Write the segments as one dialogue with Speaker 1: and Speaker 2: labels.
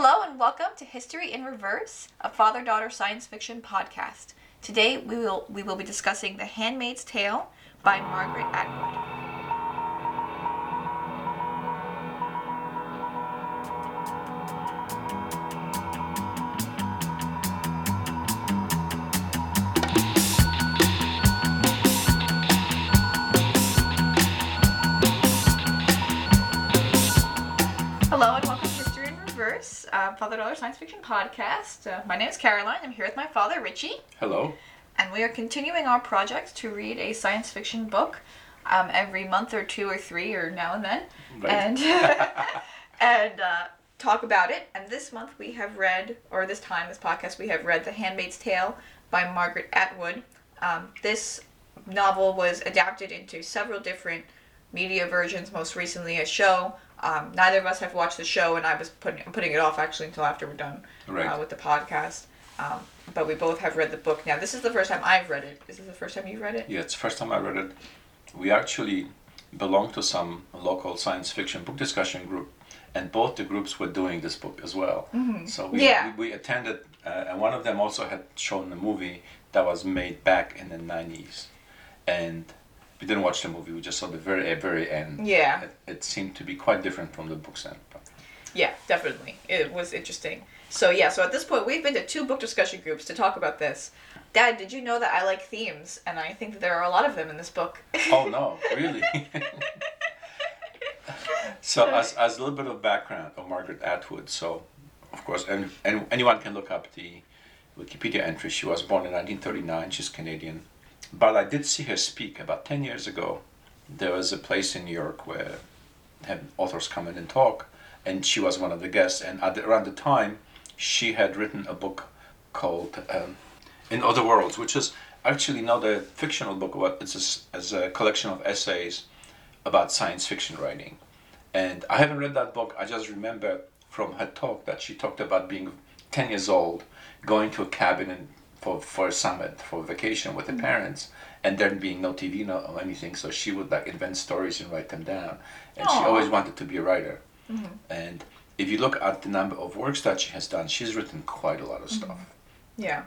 Speaker 1: Hello and welcome to History in Reverse, a father-daughter science fiction podcast. Today we will we will be discussing The Handmaid's Tale by Margaret Atwood. Father Daughter Science Fiction podcast. Uh, my name is Caroline. I'm here with my father, Richie,
Speaker 2: Hello.
Speaker 1: and we are continuing our project to read a science fiction book um, every month or two or three or now and then,
Speaker 2: Right.
Speaker 1: and and uh, talk about it. And this month we have read, or this time, this podcast, we have read *The Handmaid's Tale* by Margaret Atwood. Um, this novel was adapted into several different media versions. Most recently, a show. Um, neither of us have watched the show, and I was putting I'm putting it off actually until after we're done
Speaker 2: Right.
Speaker 1: uh, with the podcast. Um, but we both have read the book now. This is the first time I've read it. Is this the first time you've read it?
Speaker 2: Yeah, it's the first time I read it. We actually belong to some local science fiction book discussion group, and both the groups were doing this book as well. So we,
Speaker 1: Yeah.
Speaker 2: we, we attended, uh, and one of them also had shown a movie that was made back in the 90s. And we didn't watch the movie, we just saw the very, eh, very end.
Speaker 1: Yeah.
Speaker 2: It, it seemed to be quite different from the book's end.
Speaker 1: Yeah, definitely. It was interesting. So yeah, so at this point we've been to two book discussion groups to talk about this. Dad, did you know that I like themes and I think that there are a lot of them in this book?
Speaker 2: Oh no, really? so, as, as a little bit of background of Margaret Atwood, so of course, and, and anyone can look up the Wikipedia entry. She was born in 1939. She's Canadian, but I did see her speak about 10 years ago. There was a place in New York where had authors come in and talk, and she was one of the guests. And at the, around the time, she had written a book called um, "In Other Worlds," which is actually not a fictional book, but it's a, s- as a collection of essays about science fiction writing. And I haven't read that book. I just remember from her talk that she talked about being 10 years old, going to a cabin and for, for a summit, for vacation with her parents, and there being no TV no, or anything. So she would like invent stories and write them down. And she always wanted to be a writer. And if you look at the number of works that she has done, she's written quite a lot of stuff.
Speaker 1: Yeah.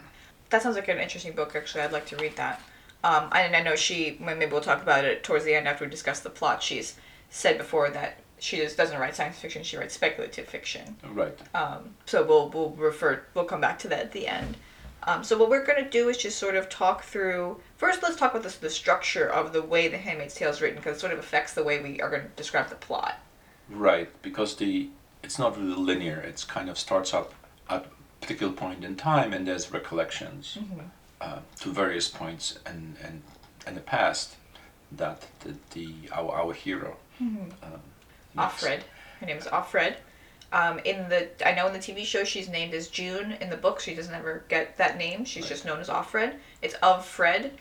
Speaker 1: That sounds like an interesting book actually. I'd like to read that. Um, and I know she, maybe we'll talk about it towards the end after we discuss the plot. She's said before that she just doesn't write science fiction, she writes speculative fiction.
Speaker 2: Right.
Speaker 1: Um, so we'll we'll refer we'll come back to that at the end. Um, so what we're gonna do is just sort of talk through. First, let's talk about the, the structure of the way the Handmaid's Tale is written because it sort of affects the way we are going to describe the plot.
Speaker 2: Right, because the it's not really linear. It's kind of starts up at a particular point in time, and there's recollections uh, to various points and and in the past that the, the our our hero. Um, makes.
Speaker 1: Offred, her name is Offred. Um, in the I know in the TV show she's named as June. In the book she doesn't ever get that name. She's
Speaker 2: Right.
Speaker 1: just known as Offred. It's of Fred.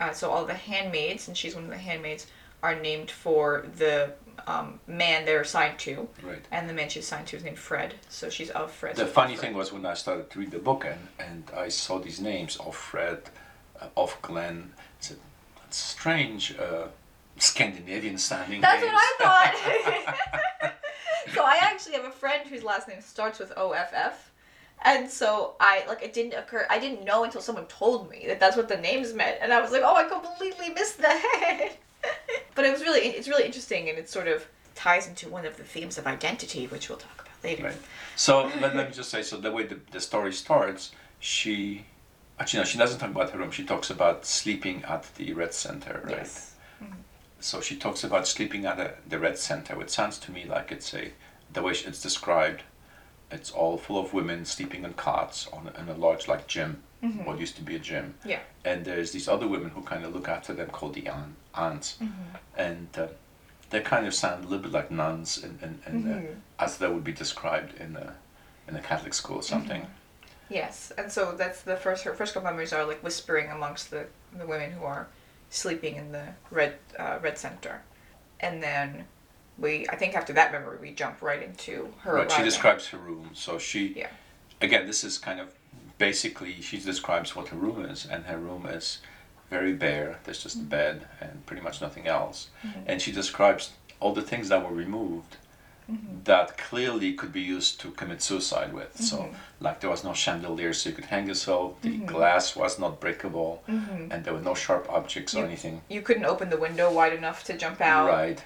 Speaker 1: Uh, so all the handmaids, and she's one of the handmaids, are named for the um, man they're assigned to.
Speaker 2: Right.
Speaker 1: And the man she's assigned to is named Fred, so she's of Fred.
Speaker 2: The
Speaker 1: so
Speaker 2: funny
Speaker 1: Fred.
Speaker 2: thing was when I started to read the book and, and I saw these names of Fred, uh, of Glenn. It's a, it's strange uh, Scandinavian sounding
Speaker 1: That's
Speaker 2: names.
Speaker 1: what I thought. so I actually have a friend whose last name starts with O F F. And so I like it didn't occur. I didn't know until someone told me that that's what the names meant, and I was like, "Oh, I completely missed that." but it was really, it's really interesting, and it sort of ties into one of the themes of identity, which we'll talk about later.
Speaker 2: Right. So let, let me just say, so the way the, the story starts, she actually no, she doesn't talk about her room. She talks about sleeping at the Red Center, right?
Speaker 1: Yes. Mm-hmm.
Speaker 2: So she talks about sleeping at a, the Red Center, which sounds to me like it's a the way it's described. It's all full of women sleeping on cots on in a large like gym, what used to be a gym.
Speaker 1: Yeah.
Speaker 2: And there's these other women who kind of look after them called the aunt, aunts, and uh, they kind of sound a little bit like nuns, and, and, and uh, as they would be described in a in a Catholic school or something.
Speaker 1: Yes, and so that's the first. Her first couple memories are like whispering amongst the the women who are sleeping in the red uh, red center, and then we. I think after that memory, we jump right into her.
Speaker 2: Right. She describes her room. So she,
Speaker 1: Yeah.
Speaker 2: again, this is kind of basically she describes what her room is, and her room is very bare. There's just a bed and pretty much nothing else. And she describes all the things that were removed Mm-hmm. that clearly could be used to commit suicide with. So, mm-hmm. like, there was no chandelier so you could hang yourself, the mm-hmm. glass was not breakable, and there were no sharp objects or anything.
Speaker 1: You couldn't open the window wide enough to jump out.
Speaker 2: Right,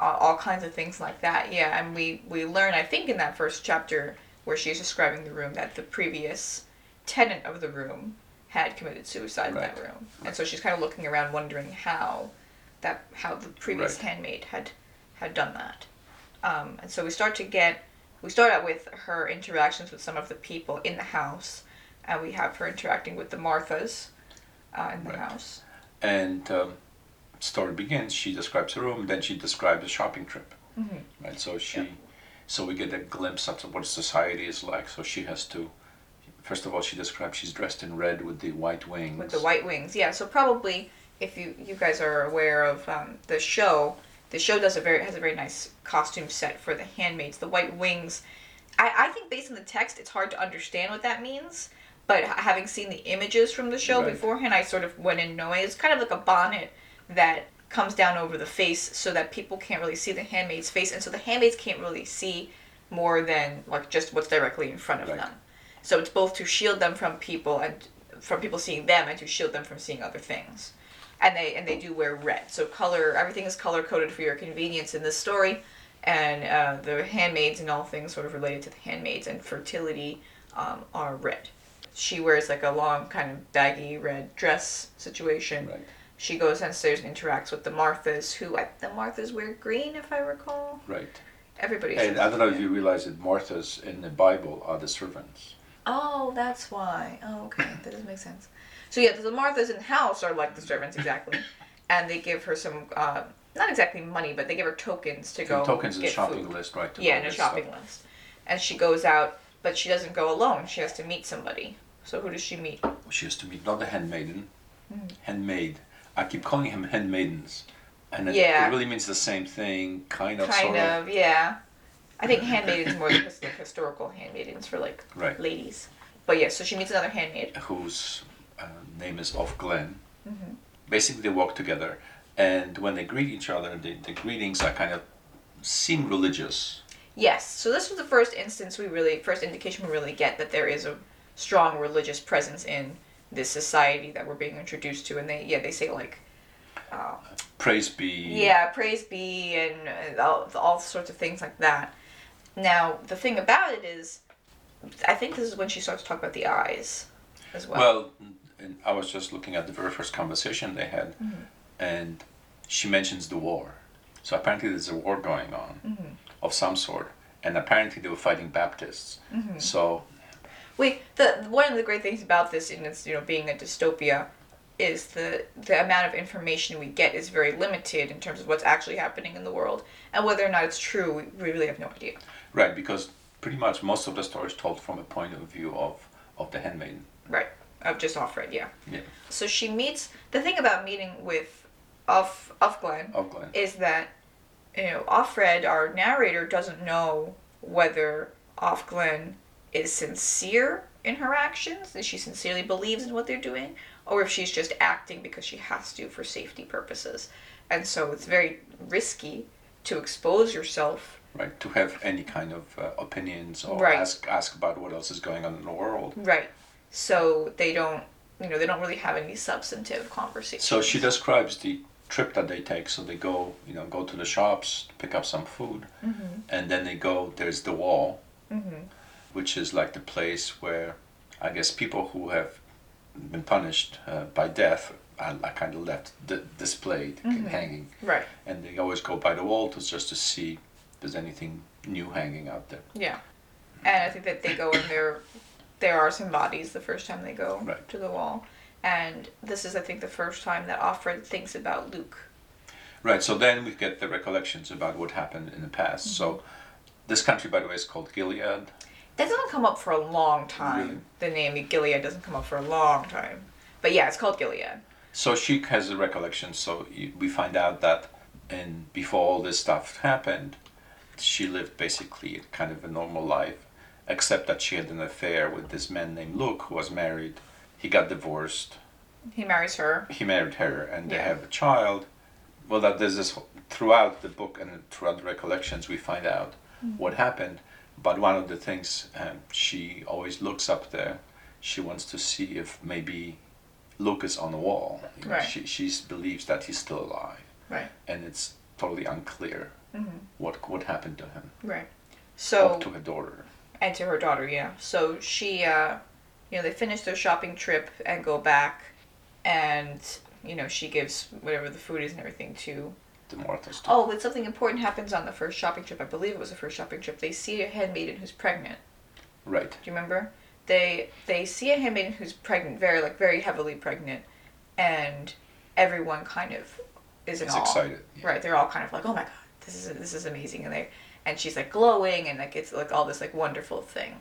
Speaker 1: all, all kinds of things like that. Yeah, and we we learn I think in that first chapter where she's describing the room that the previous tenant of the room had committed suicide in that
Speaker 2: Right.
Speaker 1: room, and so she's kind of looking around wondering how that how the previous
Speaker 2: Right.
Speaker 1: handmaid had had done that. Um, and so we start to get we start out with her interactions with some of the people in the house, and we have her interacting with the Marthas uh, in the
Speaker 2: Right.
Speaker 1: house.
Speaker 2: and um, story begins. She describes the room, then she describes a shopping trip.
Speaker 1: Mhm.
Speaker 2: Right, so she,
Speaker 1: Yeah.
Speaker 2: so we get a glimpse of what society is like. So she has to, first of all, she describes she's dressed in red with the white wings.
Speaker 1: with the white wings. Yeah, so probably if you you guys are aware of um, the show, the show does a very has a very nice costume set for the handmaids. The white wings, I I think based on the text, it's hard to understand what that means. But having seen the images from the show
Speaker 2: Right.
Speaker 1: beforehand, I sort of went in knowing it's kind of like a bonnet that comes down over the face so that people can't really see the handmaid's face, and so the handmaids can't really see more than like just what's directly in front of
Speaker 2: Right.
Speaker 1: them. So it's both to shield them from people and from people seeing them and to shield them from seeing other things. And they and they do wear red. So color everything is color coded for your convenience in this story. And uh, the handmaids and all things sort of related to the handmaids and fertility um, are red. She wears like a long kind of baggy red dress situation.
Speaker 2: Right.
Speaker 1: She goes downstairs and interacts with the Marthas, who I, the Marthas wear green, if I recall.
Speaker 2: Right.
Speaker 1: Everybody.
Speaker 2: And I don't know if you realize that Marthas in the Bible are the servants.
Speaker 1: Oh, that's why. Oh, okay. That does make sense. So yeah, the Marthas in the house are like the servants exactly, and they give her some, uh, not exactly money, but they give her tokens to go
Speaker 2: tokens
Speaker 1: get
Speaker 2: shopping
Speaker 1: food.
Speaker 2: list, right? to
Speaker 1: Yeah, in a shopping
Speaker 2: stuff.
Speaker 1: list, and she goes out, but she doesn't go alone. She has to meet somebody. So who does she meet?
Speaker 2: She has to meet not a handmaiden,
Speaker 1: Mm.
Speaker 2: handmaid. I keep calling him handmaidens, and it,
Speaker 1: Yeah.
Speaker 2: it really means the same thing, kind of,
Speaker 1: kind
Speaker 2: sort
Speaker 1: of, yeah. I think handmaidens more like historical handmaidens for like
Speaker 2: Right.
Speaker 1: ladies. But yeah, so she meets another handmaid.
Speaker 2: whose uh, name is Offglen.
Speaker 1: Mhm.
Speaker 2: Basically, they walk together, and when they greet each other, the, the greetings are kind of seem religious.
Speaker 1: Yes. So this was the first instance we really, first indication we really get that there is a strong religious presence in this society that we're being introduced to, and they, yeah, they say like, uh,
Speaker 2: Praise be.
Speaker 1: yeah, praise be, and uh, all, all sorts of things like that. Now the thing about it is, I think this is when she starts to talk about the eyes, as well.
Speaker 2: Well, and I was just looking at the very first conversation they had,
Speaker 1: Mm-hmm.
Speaker 2: and she mentions the war. So apparently, there's a war going on
Speaker 1: Mm-hmm.
Speaker 2: of some sort, and apparently they were fighting Baptists.
Speaker 1: Mm-hmm.
Speaker 2: So
Speaker 1: Wait, the one of the great things about this, and it's you know being a dystopia, is the the amount of information we get is very limited in terms of what's actually happening in the world, and whether or not it's true, we, we really have no idea.
Speaker 2: right, because pretty much most of the story is told from a point of view of of the handmaiden.
Speaker 1: Right. Of just Offred, yeah.
Speaker 2: Yeah.
Speaker 1: So she meets the thing about meeting with Off Offglen
Speaker 2: Of Glen.
Speaker 1: is that you know Offred, our narrator, doesn't know whether Offglen is sincere in her actions, that she sincerely believes in what they're doing, or if she's just acting because she has to for safety purposes. And so it's very risky to expose yourself.
Speaker 2: right to have any kind of uh, opinions or
Speaker 1: Right.
Speaker 2: ask ask about what else is going on in the world
Speaker 1: Right. So they don't you know, they don't really have any substantive conversation.
Speaker 2: so she describes the trip that they take so they go you know go to the shops pick up some food
Speaker 1: Mhm.
Speaker 2: and then they go there's the wall
Speaker 1: Mhm.
Speaker 2: which is like the place where i guess people who have been punished uh, by death are, are kind of left d- displayed
Speaker 1: Mhm.
Speaker 2: hanging
Speaker 1: Right.
Speaker 2: and they always go by the wall to just to see if there's anything new hanging out there
Speaker 1: Yeah. And I think that they go in there there are some bodies the first time they go
Speaker 2: Right.
Speaker 1: to the wall. And this is I think the first time that Offred thinks about Luke.
Speaker 2: Right, so then we get the recollections about what happened in the past.
Speaker 1: Mm-hmm.
Speaker 2: So this country, by the way, is called Gilead.
Speaker 1: That doesn't come up for a long time.
Speaker 2: Really?
Speaker 1: The name Gilead doesn't come up for a long time. But yeah, it's called Gilead.
Speaker 2: So she has a recollection. So we find out that, and before all this stuff happened, she lived basically kind of a normal life, except that she had an affair with this man named Luke, who was married. He got divorced.
Speaker 1: He marries her.
Speaker 2: He married her, and they
Speaker 1: Yeah.
Speaker 2: have a child. Well, that there's this throughout the book and throughout the recollections, we find out what happened. But one of the things um, she always looks up there, she wants to see if maybe Luke is on the wall. You know,
Speaker 1: Right.
Speaker 2: She she believes that he's still alive,
Speaker 1: Right.
Speaker 2: and it's totally unclear what what happened to him
Speaker 1: Right. So
Speaker 2: to her daughter.
Speaker 1: And to her daughter, yeah. So she, uh, you know, they finish their shopping trip and go back, and you know she gives whatever the food is and everything to.
Speaker 2: The Marthas.
Speaker 1: Oh, but something important happens on the first shopping trip. I believe it was the first shopping trip. They see a handmaiden who's pregnant.
Speaker 2: Right.
Speaker 1: Do you remember? They they see a handmaiden who's pregnant, very like very heavily pregnant, and everyone kind of is in awe.
Speaker 2: excited. Yeah.
Speaker 1: Right? They're all kind of like, oh my god, this is this is amazing, and they and she's like glowing and like it's like all this like wonderful thing,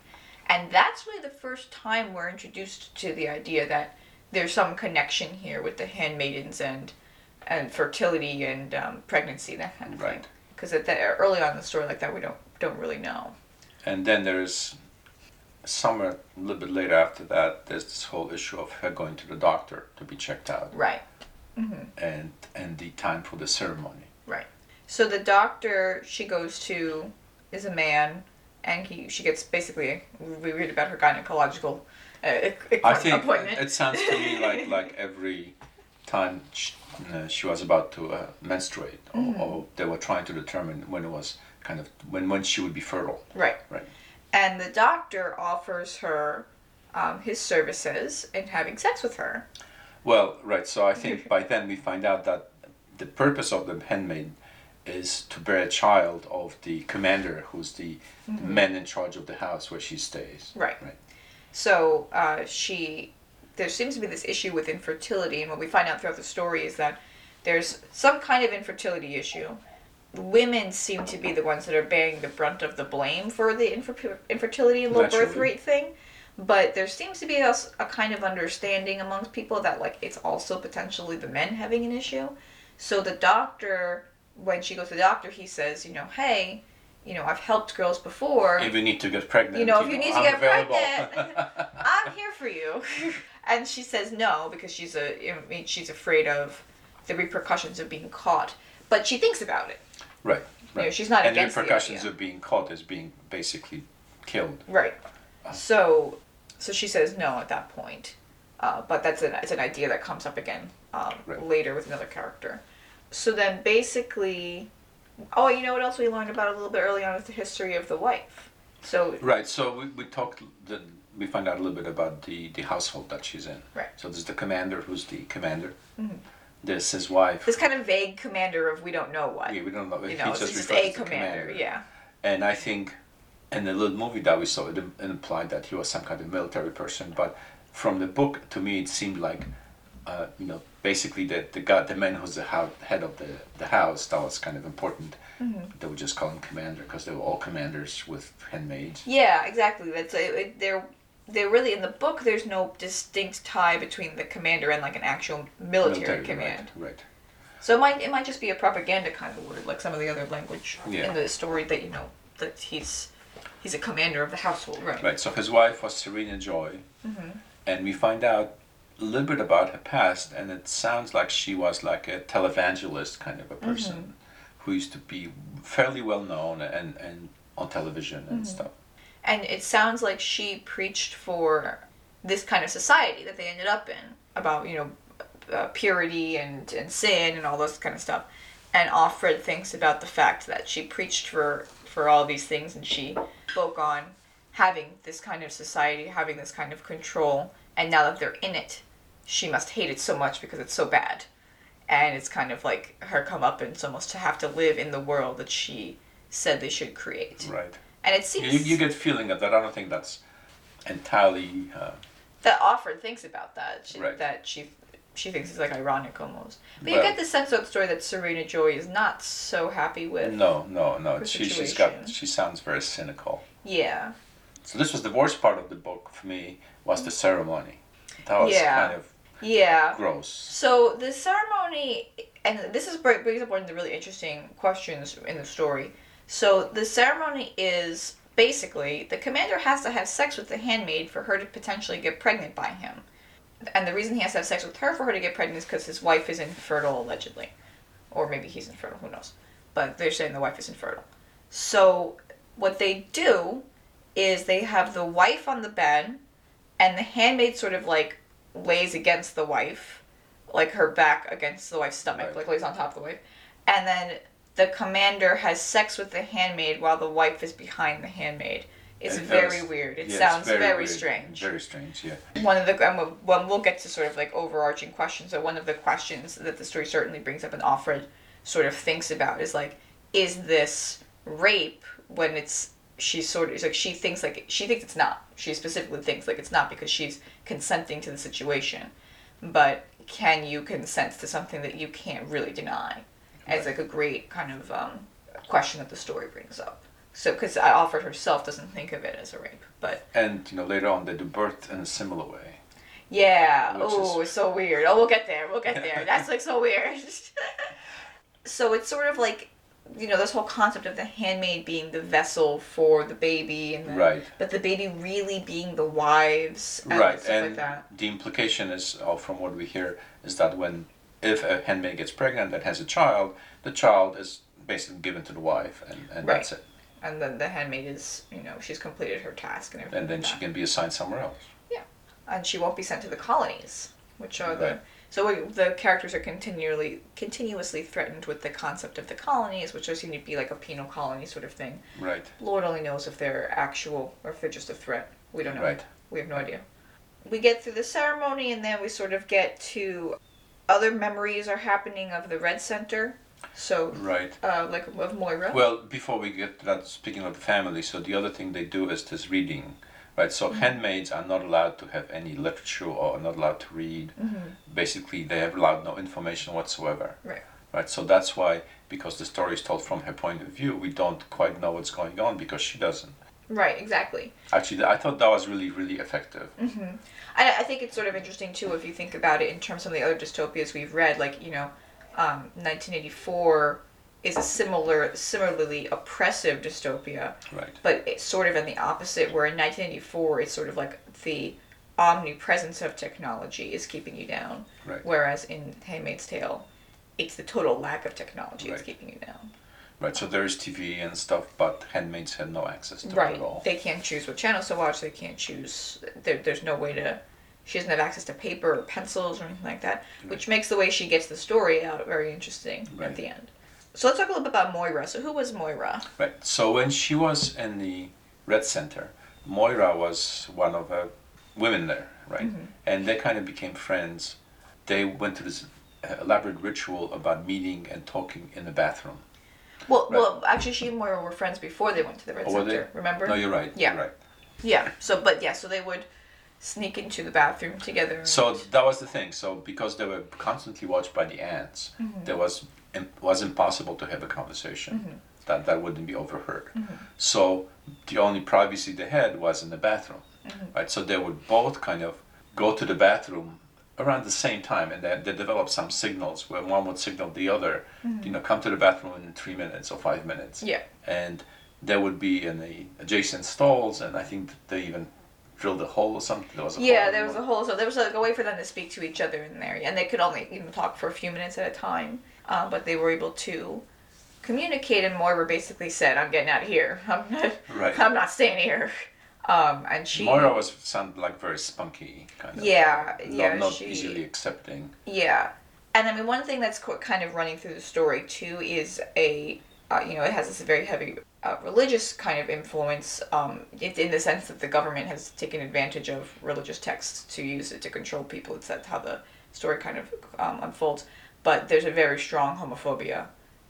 Speaker 1: and that's really the first time we're introduced to the idea that there's some connection here with the handmaidens and and fertility and um, pregnancy that kind of thing.
Speaker 2: Right.
Speaker 1: Because at the early on in the story like that we don't don't really know.
Speaker 2: And then there's somewhere a little bit later after that, there's this whole issue of her going to the doctor to be checked out,
Speaker 1: Right.
Speaker 2: and and the time for the ceremony.
Speaker 1: So the doctor she goes to is a man, and he she gets basically we read about her gynecological uh,
Speaker 2: I think
Speaker 1: appointment.
Speaker 2: it sounds to me like like every time she, uh, she was about to uh, menstruate, or,
Speaker 1: Mm-hmm.
Speaker 2: or they were trying to determine when it was kind of when when she would be fertile.
Speaker 1: right.
Speaker 2: Right.
Speaker 1: And the doctor offers her um, his services in having sex with her.
Speaker 2: Well, right. So I think by then we find out that the purpose of the handmaid is to bear a child of the commander, who's the, the man in charge of the house where she stays.
Speaker 1: Right.
Speaker 2: Right.
Speaker 1: So uh, she, there seems to be this issue with infertility, and what we find out throughout the story is that there's some kind of infertility issue. Women seem to be the ones that are bearing the brunt of the blame for the infer- infertility and low birth rate thing. But there seems to be a kind of understanding amongst people that like it's also potentially the men having an issue. So the doctor, when she goes to the doctor, he says, you know, hey, you know, I've helped girls before.
Speaker 2: If you need to get pregnant,
Speaker 1: You know, if you need to
Speaker 2: I'm
Speaker 1: get
Speaker 2: available.
Speaker 1: I'm here for you. and she says no because she's a, I mean, she's afraid of the repercussions of being caught. But she thinks about it.
Speaker 2: right.
Speaker 1: You know,
Speaker 2: Right.
Speaker 1: she's not
Speaker 2: and the
Speaker 1: against the
Speaker 2: repercussions of being caught is being basically killed.
Speaker 1: Right.
Speaker 2: Uh.
Speaker 1: So, so she says no at that point. Uh, but that's an it's an idea that comes up again um,
Speaker 2: Right.
Speaker 1: later with another character. So then basically, oh, you know what else we learned about a little bit early on is the history of the wife. So
Speaker 2: Right. So we, we talked. The, we find out a little bit about the, the household that she's in.
Speaker 1: Right.
Speaker 2: So there's the commander, who's the commander.
Speaker 1: Mhm.
Speaker 2: There's his wife.
Speaker 1: this kind of vague commander of we don't know what.
Speaker 2: Yeah, we don't know.
Speaker 1: You
Speaker 2: he
Speaker 1: know,
Speaker 2: just
Speaker 1: just a
Speaker 2: the
Speaker 1: commander. Yeah.
Speaker 2: And I think in the little movie that we saw, it implied that he was some kind of military person. But from the book, to me, it seemed like, uh, you know, basically the the guy, the man who's the hou- head of the, the house, that was kind of important.
Speaker 1: Mm-hmm.
Speaker 2: They would just call him commander because they were all commanders with handmaids.
Speaker 1: Yeah, exactly. That's it, it, they're they're really in the book. There's no distinct tie between the commander and like an actual military, command.
Speaker 2: Right, right.
Speaker 1: So it might it might just be a propaganda kind of word, like some of the other language
Speaker 2: Yeah.
Speaker 1: in the story that you know that he's he's a commander of the household, right?
Speaker 2: Right. So his wife was Serena Joy,
Speaker 1: Mm-hmm.
Speaker 2: and we find out a little bit about her past, and it sounds like she was like a televangelist kind of a person
Speaker 1: Mm-hmm.
Speaker 2: who used to be fairly well known and and on television and
Speaker 1: Mm-hmm.
Speaker 2: stuff.
Speaker 1: And it sounds like she preached for this kind of society that they ended up in about you know uh, purity and and sin and all this kind of stuff. And Offred thinks about the fact that she preached for for all these things and she spoke on having this kind of society, having this kind of control, and now that they're in it, she must hate it so much because it's so bad. And it's kind of like her comeuppance almost to have to live in the world that she said they should create.
Speaker 2: Right.
Speaker 1: And it seems
Speaker 2: you get feeling of that. I don't think that's entirely. Uh,
Speaker 1: that Offred thinks about that. She,
Speaker 2: Right.
Speaker 1: That she she thinks it's like ironic almost. But you get the sense of the story that Serena Joy is not so happy with.
Speaker 2: no, no, no. She she's got. She sounds very cynical.
Speaker 1: Yeah.
Speaker 2: So this was the worst part of the book for me was the ceremony. That was
Speaker 1: Yeah.
Speaker 2: kind of
Speaker 1: Yeah.
Speaker 2: gross.
Speaker 1: So the ceremony, and this is br- brings up one of the really interesting questions in the story. So the ceremony is basically the commander has to have sex with the handmaid for her to potentially get pregnant by him, and the reason he has to have sex with her for her to get pregnant is because his wife is infertile allegedly, or maybe he's infertile. Who knows? But they're saying the wife is infertile. So what they do is they have the wife on the bed, and the handmaid sort of like lays against the wife, like her back against the wife's stomach,
Speaker 2: Right.
Speaker 1: like lays on top of the wife, and then the commander has sex with the handmaid while the wife is behind the handmaid. It's
Speaker 2: It
Speaker 1: very weird. It
Speaker 2: Yeah,
Speaker 1: sounds very,
Speaker 2: weird.
Speaker 1: strange.
Speaker 2: Very strange, yeah.
Speaker 1: One of the and we'll, well, we'll get to sort of like overarching questions. So one of the questions that the story certainly brings up and Offred sort of thinks about is like, is this rape when it's she's sort of it's like she thinks like she thinks it's not. She specifically thinks like it's not because she's consenting to the situation. But can you consent to something that you can't really deny?
Speaker 2: Right.
Speaker 1: like a great kind of um, question that the story brings up. So because Offred herself doesn't think of it as a rape, but
Speaker 2: And you know later on they do birth in a similar way.
Speaker 1: Yeah. Oh,
Speaker 2: is-
Speaker 1: it's so weird. Oh, we'll get there. We'll get there. That's like so weird. so it's sort of like, you know, this whole concept of the handmaid being the vessel for the baby, and the,
Speaker 2: Right.
Speaker 1: but the baby really being the wives, and
Speaker 2: right,
Speaker 1: like
Speaker 2: and
Speaker 1: that.
Speaker 2: the implication is, uh, from what we hear, is that when if a handmaid gets pregnant and has a child, the child is basically given to the wife, and, and
Speaker 1: Right.
Speaker 2: that's it.
Speaker 1: And then the handmaid is, you know, she's completed her task and everything.
Speaker 2: And then
Speaker 1: like
Speaker 2: she
Speaker 1: that.
Speaker 2: can be assigned somewhere else.
Speaker 1: and she won't be sent to the colonies, which are the
Speaker 2: Right.
Speaker 1: so we, the characters are continually continuously threatened with the concept of the colonies, which are seen to be like a penal colony sort of thing.
Speaker 2: Right.
Speaker 1: Lord only knows if they're actual or if they're just a threat. We don't know.
Speaker 2: Right.
Speaker 1: We have no idea. We get through the ceremony and then we sort of get to other memories are happening of the Red Center. So,
Speaker 2: Right.
Speaker 1: uh, like of Moira.
Speaker 2: Well, before we get to that, speaking of the family, so the other thing they do is this reading, right? So
Speaker 1: Mm-hmm.
Speaker 2: handmaids are not allowed to have any literature or are not allowed to read.
Speaker 1: Mhm.
Speaker 2: Basically, they have allowed no information whatsoever.
Speaker 1: Right.
Speaker 2: Right. So that's why, because the story is told from her point of view, we don't quite know what's going on because she doesn't.
Speaker 1: Right, exactly.
Speaker 2: Actually, I thought that was really, really effective.
Speaker 1: hmm I, I think it's sort of interesting too if you think about it in terms of the other dystopias we've read. Like you know, um, 1984 is a similar, similarly oppressive dystopia,
Speaker 2: Right.
Speaker 1: but it's sort of in the opposite. Where in 1984 it's sort of like the omnipresence of technology is keeping you down,
Speaker 2: Right.
Speaker 1: whereas in *Handmaid's Tale*, it's the total lack of technology that's keeping you down.
Speaker 2: Right. So there is TV and stuff, but handmaids have no access to it at all.
Speaker 1: They can't choose what channels to watch. They can't choose. There, there's no way to. She doesn't have access to paper or pencils or anything like that, which makes the way she gets the story out very interesting
Speaker 2: Right.
Speaker 1: at the end. So let's talk a little bit about Moira. So who was Moira?
Speaker 2: Right. So when she was in the Red Center, Moira was one of the women there, right?
Speaker 1: Mm-hmm.
Speaker 2: And they kind of became friends. They went to this uh, elaborate ritual about meeting and talking in the bathroom.
Speaker 1: Well,
Speaker 2: Right.
Speaker 1: well, actually, she and Moira were friends before they went to the Red
Speaker 2: Oh?
Speaker 1: Center. Remember?
Speaker 2: No, you're right.
Speaker 1: Yeah.
Speaker 2: You're right.
Speaker 1: Yeah. So, but yeah, so they would sneak into the bathroom together.
Speaker 2: So that was the thing. So because they were constantly watched by the aunts,
Speaker 1: Mm-hmm.
Speaker 2: there was it was impossible to have a conversation.
Speaker 1: Mm-hmm.
Speaker 2: That that wouldn't be overheard. So the only privacy they had was in the bathroom,
Speaker 1: Mm-hmm.
Speaker 2: right? So they would both kind of go to the bathroom around the same time, and they, they developed some signals where one would signal the other, you know, come to the bathroom in three minutes or five minutes.
Speaker 1: Mm-hmm. Yeah.
Speaker 2: And they would be in the adjacent stalls, and I think they even drilled a hole or something. There was a
Speaker 1: Yeah, there was a hole so there was like a way for them to speak to each other in there, and they could only even talk for a few minutes at a time. Uh, but they were able to communicate, and Moira basically said, "I'm getting out of here. I'm not.
Speaker 2: Right.
Speaker 1: I'm not staying here." Um, and she.
Speaker 2: Moira was sounded like very spunky kind of.
Speaker 1: Yeah,
Speaker 2: not,
Speaker 1: yeah,
Speaker 2: not
Speaker 1: she-
Speaker 2: easily accepting.
Speaker 1: Yeah, and I mean one thing that's kind of running through the story too is a uh, you know it has this very heavy uh, religious kind of influence. Um, in the sense that the government has taken advantage of religious texts to use it to control people. It's that's how the story kind of um, unfolds. But there's a very strong homophobia,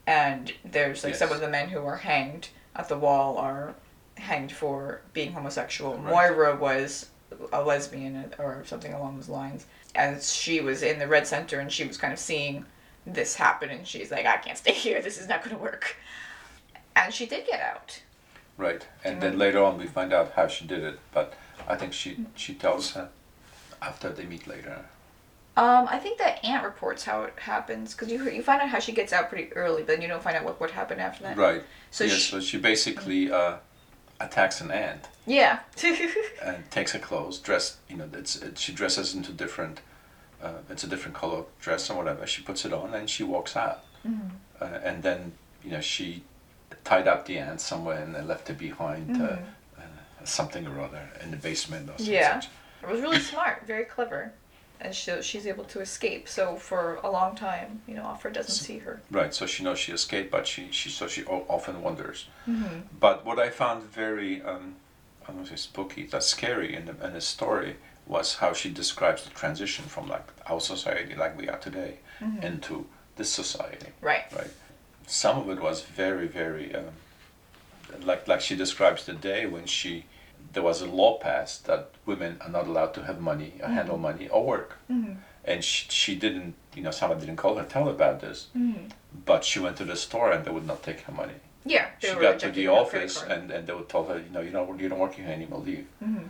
Speaker 1: and there's like some of the men who are hanged at the wall are hanged for being homosexual.
Speaker 2: Right.
Speaker 1: Moira was a lesbian or something along those lines. And she was in the Red Center and she was kind of seeing this happen and she's like, I can't stay here. This is not going to work. And she did get out.
Speaker 2: Right. And then later on we find out how she did it, but I think she she tells her after they meet later.
Speaker 1: Um, I think that Aunt reports how it happens because you you find out how she gets out pretty early, but then you don't find out what, what happened after that.
Speaker 2: Right.
Speaker 1: So
Speaker 2: yeah,
Speaker 1: she-
Speaker 2: so she basically uh, attacks an aunt
Speaker 1: Yeah.
Speaker 2: and takes her clothes, dress. you know, it's, it, she dresses into different, uh, it's a different color dress or whatever. She puts it on and she walks out.
Speaker 1: Mm-hmm.
Speaker 2: Uh, and then, you know, she tied up the aunt somewhere and left her behind uh,
Speaker 1: Mhm.
Speaker 2: uh, something or other in the basement or something.
Speaker 1: Yeah.
Speaker 2: such.
Speaker 1: It was really smart, very clever. And she, she's able to escape. So for a long time, you know, Offred doesn't see her.
Speaker 2: Right, so she knows she escaped, but she, she so she often wonders.
Speaker 1: Mm-hmm.
Speaker 2: But what I found very, um, I don't say spooky, that's scary in the, in the story was how she describes the transition from like our society, like we are today,
Speaker 1: Mhm.
Speaker 2: into this society.
Speaker 1: Right.
Speaker 2: Right. Some of it was very, very, um, like like she describes the day when she, there was a law passed that women are not allowed to have money, or handle money, or work,
Speaker 1: Mm-hmm.
Speaker 2: and she, she didn't, you know, somebody didn't call her, tell her about this,
Speaker 1: Mm-hmm.
Speaker 2: but she went to the store and they would not take her money
Speaker 1: Yeah. they
Speaker 2: she got to the office and, and they would tell her, you know, you don't you don't work here anymore, leave.
Speaker 1: Mhm.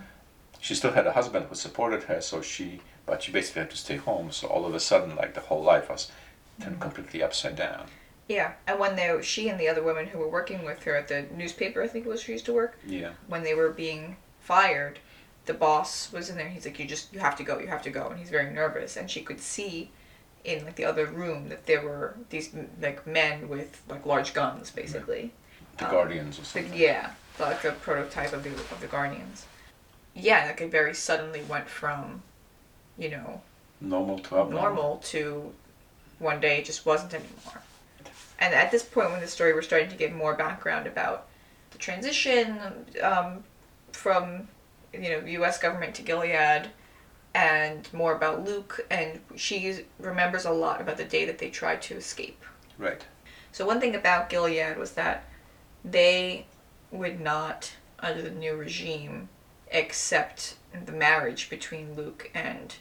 Speaker 2: She still had a husband who supported her, so she but she basically had to stay home. So all of a sudden, like the whole life was turned
Speaker 1: Mhm.
Speaker 2: completely upside down.
Speaker 1: Yeah, and when they, she and the other women who were working with her at the newspaper, I think it was she used to work,
Speaker 2: Yeah,
Speaker 1: when they were being fired, the boss was in there. He's like, "You just, you have to go, you have to go," and he's very nervous. And she could see, in like the other room, that there were these like men with like large guns, basically.
Speaker 2: the
Speaker 1: Um,
Speaker 2: Guardians or
Speaker 1: The, yeah, like a prototype of the of the Guardians. Yeah, like it very suddenly went from, you know,
Speaker 2: Normal to abnormal.
Speaker 1: normal to one day it just wasn't anymore. And at this point in the story, we're starting to get more background about the transition um, from you know U.S. government to Gilead, and more about Luke. And she remembers a lot about the day that they tried to escape.
Speaker 2: Right.
Speaker 1: So one thing about Gilead was that they would not, under the new regime, accept the marriage between Luke and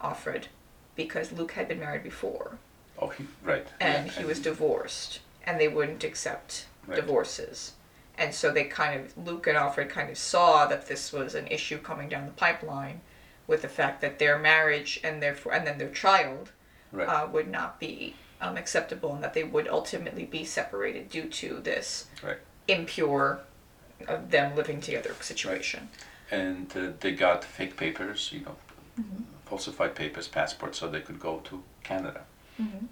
Speaker 1: Offred because Luke had been married before
Speaker 2: Oh, he, right.
Speaker 1: and
Speaker 2: yeah,
Speaker 1: he was divorced and they wouldn't accept
Speaker 2: Right.
Speaker 1: divorces. And so they kind of Luke and Offred kind of saw that this was an issue coming down the pipeline with the fact that their marriage and therefore and then their child
Speaker 2: Right.
Speaker 1: uh, would not be um, acceptable and that they would ultimately be separated due to this
Speaker 2: Right.
Speaker 1: impure of them living together situation.
Speaker 2: and uh, they got fake papers, you know,
Speaker 1: Mm-hmm.
Speaker 2: falsified papers, passports, so they could go to Canada.
Speaker 1: Mhm.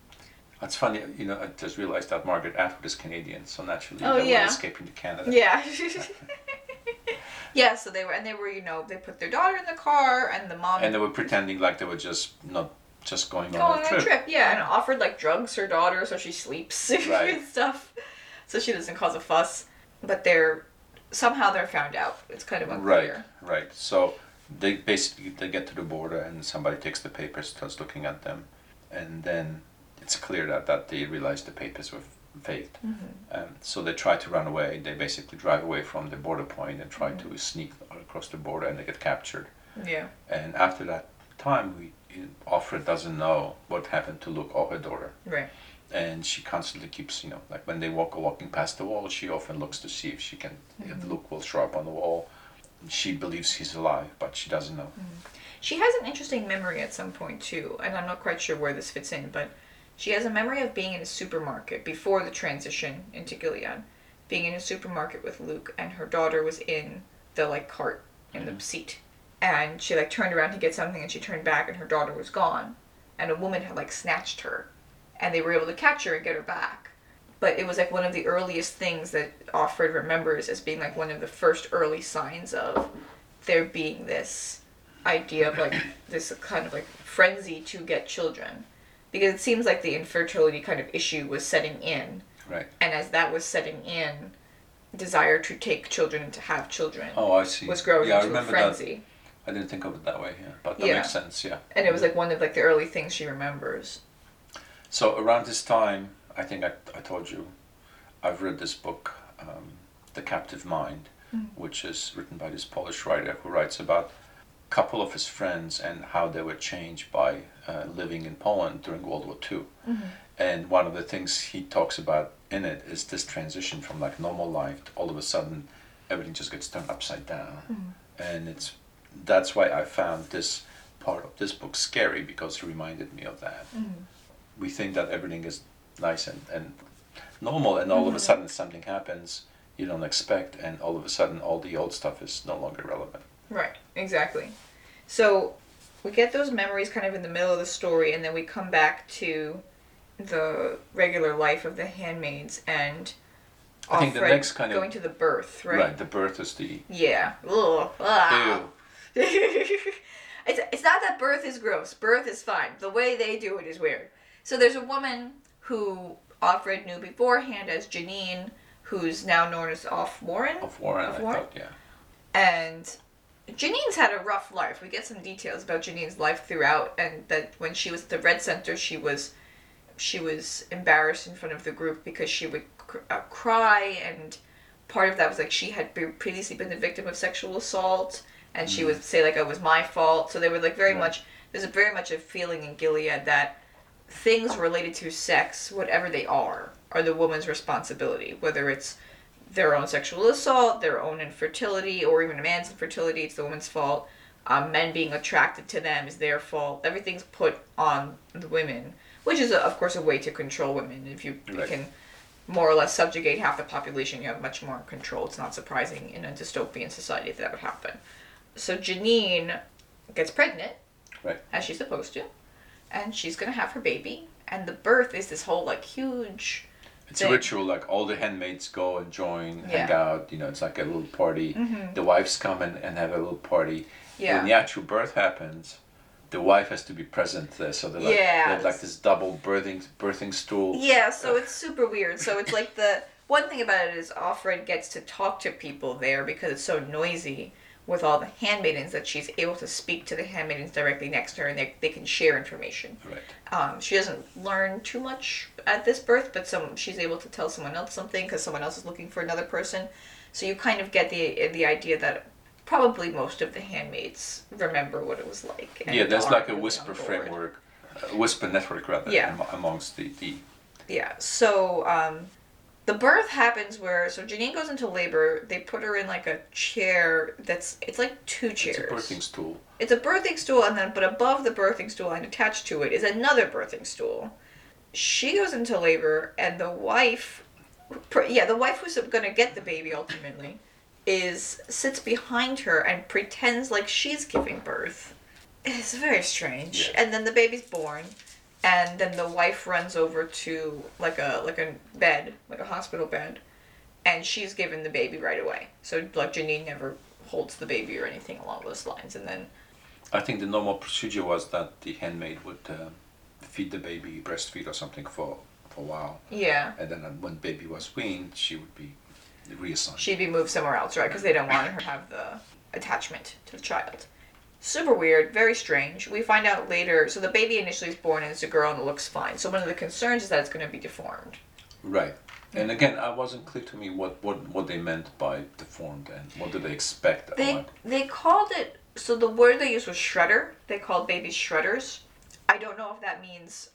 Speaker 2: That's funny, you know. I just realized that Margaret Atwood is Canadian, so naturally
Speaker 1: Oh,
Speaker 2: they
Speaker 1: yeah.
Speaker 2: were escaping to Canada.
Speaker 1: Yeah. yeah, so they were, and they were, you know, they put their daughter in the car, and the mom
Speaker 2: And they were pretending like they were just not just going,
Speaker 1: going
Speaker 2: on
Speaker 1: on
Speaker 2: a trip.
Speaker 1: a trip. Yeah, and Offred like drugs her daughter so she sleeps
Speaker 2: Right.
Speaker 1: and stuff, so she doesn't cause a fuss. But they're somehow they're found out. It's kind of unclear.
Speaker 2: Right, right. So they basically they get to the border and somebody takes the papers, starts looking at them, and then it's clear that, that they realize the papers were faked.
Speaker 1: Mhm.
Speaker 2: Um, so they try to run away. They basically drive away from the border point and try
Speaker 1: Mm-hmm.
Speaker 2: to sneak across the border, and they get captured.
Speaker 1: Yeah.
Speaker 2: And after that time, we Offred doesn't know what happened to Luke or her daughter.
Speaker 1: Right.
Speaker 2: and she constantly keeps you know like when they walk walking past the wall she often looks to see if she can if
Speaker 1: Mhm.
Speaker 2: Luke will show up on the wall she believes he's alive but she doesn't know
Speaker 1: She has an interesting memory at some point too, and I'm not quite sure where this fits in, but she has a memory of being in a supermarket before the transition into Gilead, being in a supermarket with Luke, and her daughter was in the like cart in the
Speaker 2: Mhm.
Speaker 1: seat, and she like turned around to get something, and she turned back, and her daughter was gone, and a woman had like snatched her, and they were able to catch her and get her back. But it was like one of the earliest things that Offred remembers as being like one of the first early signs of there being this idea of like this kind of like frenzy to get children. Because it seems like the infertility kind of issue was setting in.
Speaker 2: Right.
Speaker 1: And as that was setting in desire to take children and to have children
Speaker 2: oh I see.
Speaker 1: was growing
Speaker 2: yeah I
Speaker 1: into a
Speaker 2: remember that.
Speaker 1: frenzy.
Speaker 2: I didn't think of it that way yeah. But that
Speaker 1: Yeah.
Speaker 2: makes sense yeah.
Speaker 1: And it was like one of like the early things she remembers.
Speaker 2: So around this time I think I, I told you I've read this book um, The Captive Mind
Speaker 1: Mm.
Speaker 2: which is written by this Polish writer who writes about couple of his friends and how they were changed by uh, living in Poland during World War II. And one of the things he talks about in it is this transition from like normal life to all of a sudden everything just gets turned upside down. And it's that's why I found this part of this book scary because it reminded me of that. We think that everything is nice and, and normal and all of a
Speaker 1: Mhm.
Speaker 2: sudden something happens you don't expect and all of a sudden all the old stuff is no longer relevant.
Speaker 1: Right exactly so we get those memories kind of in the middle of the story and then we come back to the regular life of the handmaids and
Speaker 2: I think the next kind of-
Speaker 1: going to the birth, right?
Speaker 2: Right. The birth is the
Speaker 1: Yeah. Ugh. Ah.
Speaker 2: ew.
Speaker 1: it's it's not that birth is gross. Birth is fine. The way they do it is weird. So there's a woman who Offred knew beforehand as Janine, who's now known as Off Warren,
Speaker 2: Off Warren.
Speaker 1: Of
Speaker 2: I
Speaker 1: Warren?
Speaker 2: thought, yeah.
Speaker 1: and Janine's had a rough life. We get some details about Janine's life throughout, and that when she was at the Red Center, she was she was embarrassed in front of the group because she would cr- uh, cry, and part of that was like she had previously been the victim of sexual assault, and she would say like it was my fault. So they were like very
Speaker 2: Right.
Speaker 1: much there's a very much a feeling in Gilead that things related to sex, whatever they are, are the woman's responsibility. Whether it's their own sexual assault, their own infertility, or even a man's infertility, it's the woman's fault. Um, men being attracted to them is their fault. Everything's put on the women, which is, of course, a way to control women. If you, you can more or less subjugate half the population, you have much more control. It's not surprising in a dystopian society that, that would happen. So Janine gets pregnant,
Speaker 2: Right.
Speaker 1: as she's supposed to, and she's gonna have her baby. And the birth is this whole like huge
Speaker 2: It's a ritual. Like all the handmaids go and join, hang
Speaker 1: Yeah. Mm-hmm.
Speaker 2: out. You know, it's like a little party. The wives come in and have a little party.
Speaker 1: Yeah.
Speaker 2: When the actual birth happens, the wife has to be present there. So they're like,
Speaker 1: Yeah.
Speaker 2: they have like this double birthing birthing stool.
Speaker 1: Yeah, so it's super weird. So it's like the one thing about it is Offred gets to talk to people there because it's so noisy with all the handmaidens that she's able to speak to the handmaidens directly next to her and they, they can share information.
Speaker 2: Right.
Speaker 1: Um, she doesn't learn too much at this birth, but some she's able to tell someone else something because someone else is looking for another person. So you kind of get the the idea that probably most of the handmaids remember what it was like.
Speaker 2: yeah, there's like a whisper framework, a whisper network rather,
Speaker 1: Yeah.
Speaker 2: am- amongst the, the
Speaker 1: Yeah. So um, the birth happens where so Janine goes into labor. They put her in like a chair that's it's like two chairs.
Speaker 2: it's a birthing stool.
Speaker 1: It's a birthing stool, and then but above the birthing stool and attached to it is another birthing stool. She goes into labor, and the wife, yeah, the wife who's going to get the baby ultimately, is sits behind her and pretends like she's giving birth. It's very strange.
Speaker 2: Yeah.
Speaker 1: And then the baby's born, and then the wife runs over to like a like a bed, like a hospital bed, and she's given the baby right away. So like Janine never holds the baby or anything along those lines, and then
Speaker 2: I think the normal procedure was that the handmaid would uh, feed the baby, breastfeed or something for, for a while.
Speaker 1: yeah.
Speaker 2: And then uh, when baby was weaned, she would be reassigned.
Speaker 1: she'd be moved somewhere else, right? Because they don't want her to have the attachment to the child. Super weird, very strange. We find out later. So the baby initially is born and it's a girl and it looks fine. So one of the concerns is that it's going to be deformed.
Speaker 2: Right. And again, it wasn't clear to me what, what, what they meant by deformed and what did they expect.
Speaker 1: They they called it. So the word they used was shredder. They called babies shredders. I don't know if that means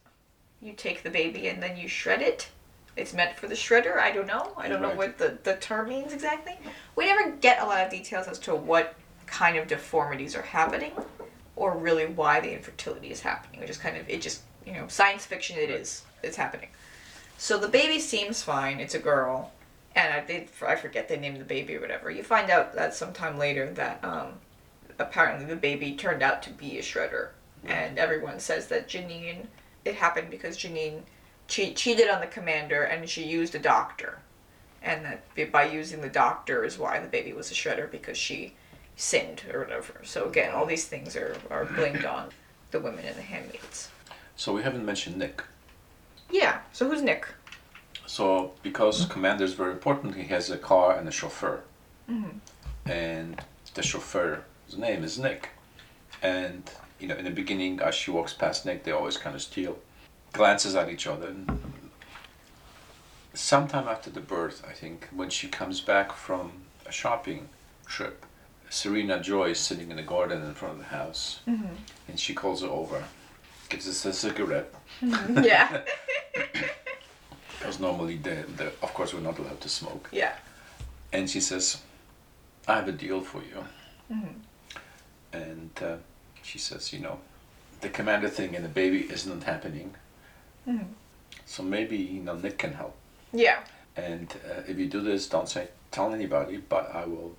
Speaker 1: you take the baby and then you shred it. It's meant for the shredder. I don't know. I don't know
Speaker 2: Right.
Speaker 1: what the, the term means exactly. We never get a lot of details as to what kind of deformities are happening or really why the infertility is happening. It just kind of, it just, you know, science fiction it is. It's happening. So the baby seems fine. It's a girl. And I, they, I forget they named the baby or whatever. You find out that sometime later that um, apparently the baby turned out to be a shredder. And everyone says that Janine, it happened because Janine che- cheated on the commander and she used a doctor. And that by using the doctor is why the baby was a shredder because she sinned or whatever. So again, all these things are, are blamed on the women and the handmaids.
Speaker 2: so we haven't mentioned Nick.
Speaker 1: Yeah, so who's Nick?
Speaker 2: So because commander is very important, he has a car and a chauffeur.
Speaker 1: Mhm.
Speaker 2: And the chauffeur's name is Nick. And you know, in the beginning, as she walks past Nick, they always kind of steal glances at each other. And sometime after the birth, I think, when she comes back from a shopping trip, Serena Joy is sitting in the garden in front of the house,
Speaker 1: Mm-hmm.
Speaker 2: and she calls her over, gives us a cigarette,
Speaker 1: yeah.
Speaker 2: because normally, the, the, of course, we're not allowed to smoke.
Speaker 1: yeah.
Speaker 2: And she says, I have a deal for you.
Speaker 1: Mhm.
Speaker 2: And uh, she says, you know, the commander thing and the baby isn't happening.
Speaker 1: Mhm.
Speaker 2: So maybe, you know, Nick can help.
Speaker 1: Yeah.
Speaker 2: And uh, if you do this, don't say, tell anybody, but I will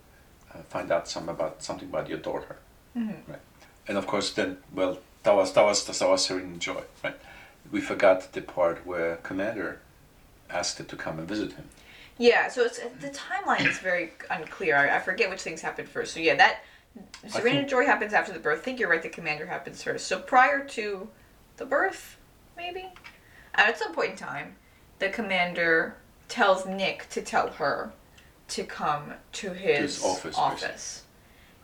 Speaker 2: uh, find out some about something about your daughter.
Speaker 1: Mhm.
Speaker 2: Right. And of course, then, well, that was, that was, that was Serena Joy, right? We forgot the part where commander asked her to come and visit him.
Speaker 1: Yeah, so it's the timeline is very unclear. I, I forget which things happened first. So yeah, that Serena
Speaker 2: think-
Speaker 1: Joy happens after the birth. I think you're right. The commander happens first. So prior to the birth, maybe, at some point in time, the commander tells Nick to tell her to come to his,
Speaker 2: his office,
Speaker 1: office.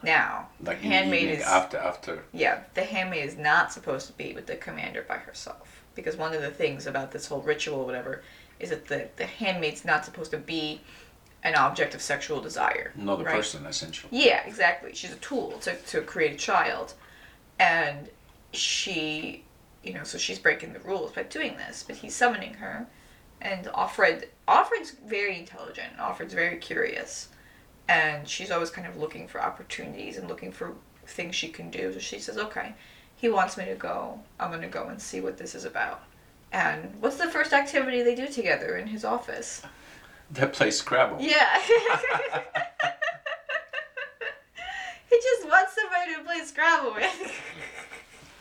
Speaker 1: Now,
Speaker 2: Like
Speaker 1: the handmaid is
Speaker 2: after after.
Speaker 1: yeah, the handmaid is not supposed to be with the commander by herself. Because one of the things about this whole ritual or whatever is that the, the handmaid's not supposed to be an object of sexual desire.
Speaker 2: Another
Speaker 1: right?
Speaker 2: person, essentially.
Speaker 1: Yeah, exactly. She's a tool to, to create a child. And she, you know, so she's breaking the rules by doing this, but he's summoning her. And Offred, Offred's very intelligent. Offred's very curious. And she's always kind of looking for opportunities and looking for things she can do. So she says, okay, he wants me to go. I'm going to go and see what this is about. And what's the first activity they do together in his office?
Speaker 2: They plays Scrabble.
Speaker 1: Yeah. he just wants somebody to play Scrabble with.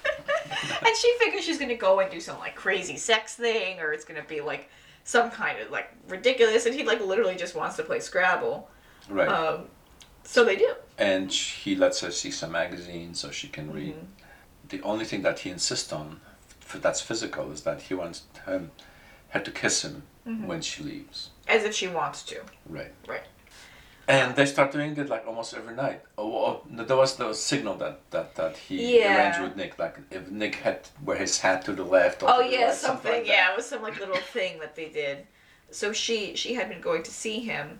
Speaker 1: and she figures she's gonna go and do some like crazy sex thing, or it's gonna be like some kind of like ridiculous, and he like literally just wants to play Scrabble.
Speaker 2: Right.
Speaker 1: Um, so they do.
Speaker 2: and he lets her see some magazines so she can read.
Speaker 1: Mm-hmm.
Speaker 2: The only thing that he insists on, that's physical, is that he wants him, her to kiss him
Speaker 1: Mm-hmm.
Speaker 2: when she leaves.
Speaker 1: As if she wants to.
Speaker 2: Right.
Speaker 1: Right.
Speaker 2: And they start doing it like almost every night. Oh, oh there was the signal that, that, that he
Speaker 1: Yeah.
Speaker 2: arranged with Nick. Like if Nick had wear his hat to the left or
Speaker 1: Oh
Speaker 2: to the
Speaker 1: yeah,
Speaker 2: right,
Speaker 1: something.
Speaker 2: like
Speaker 1: yeah, it was some like little thing that they did. So she she had been going to see him,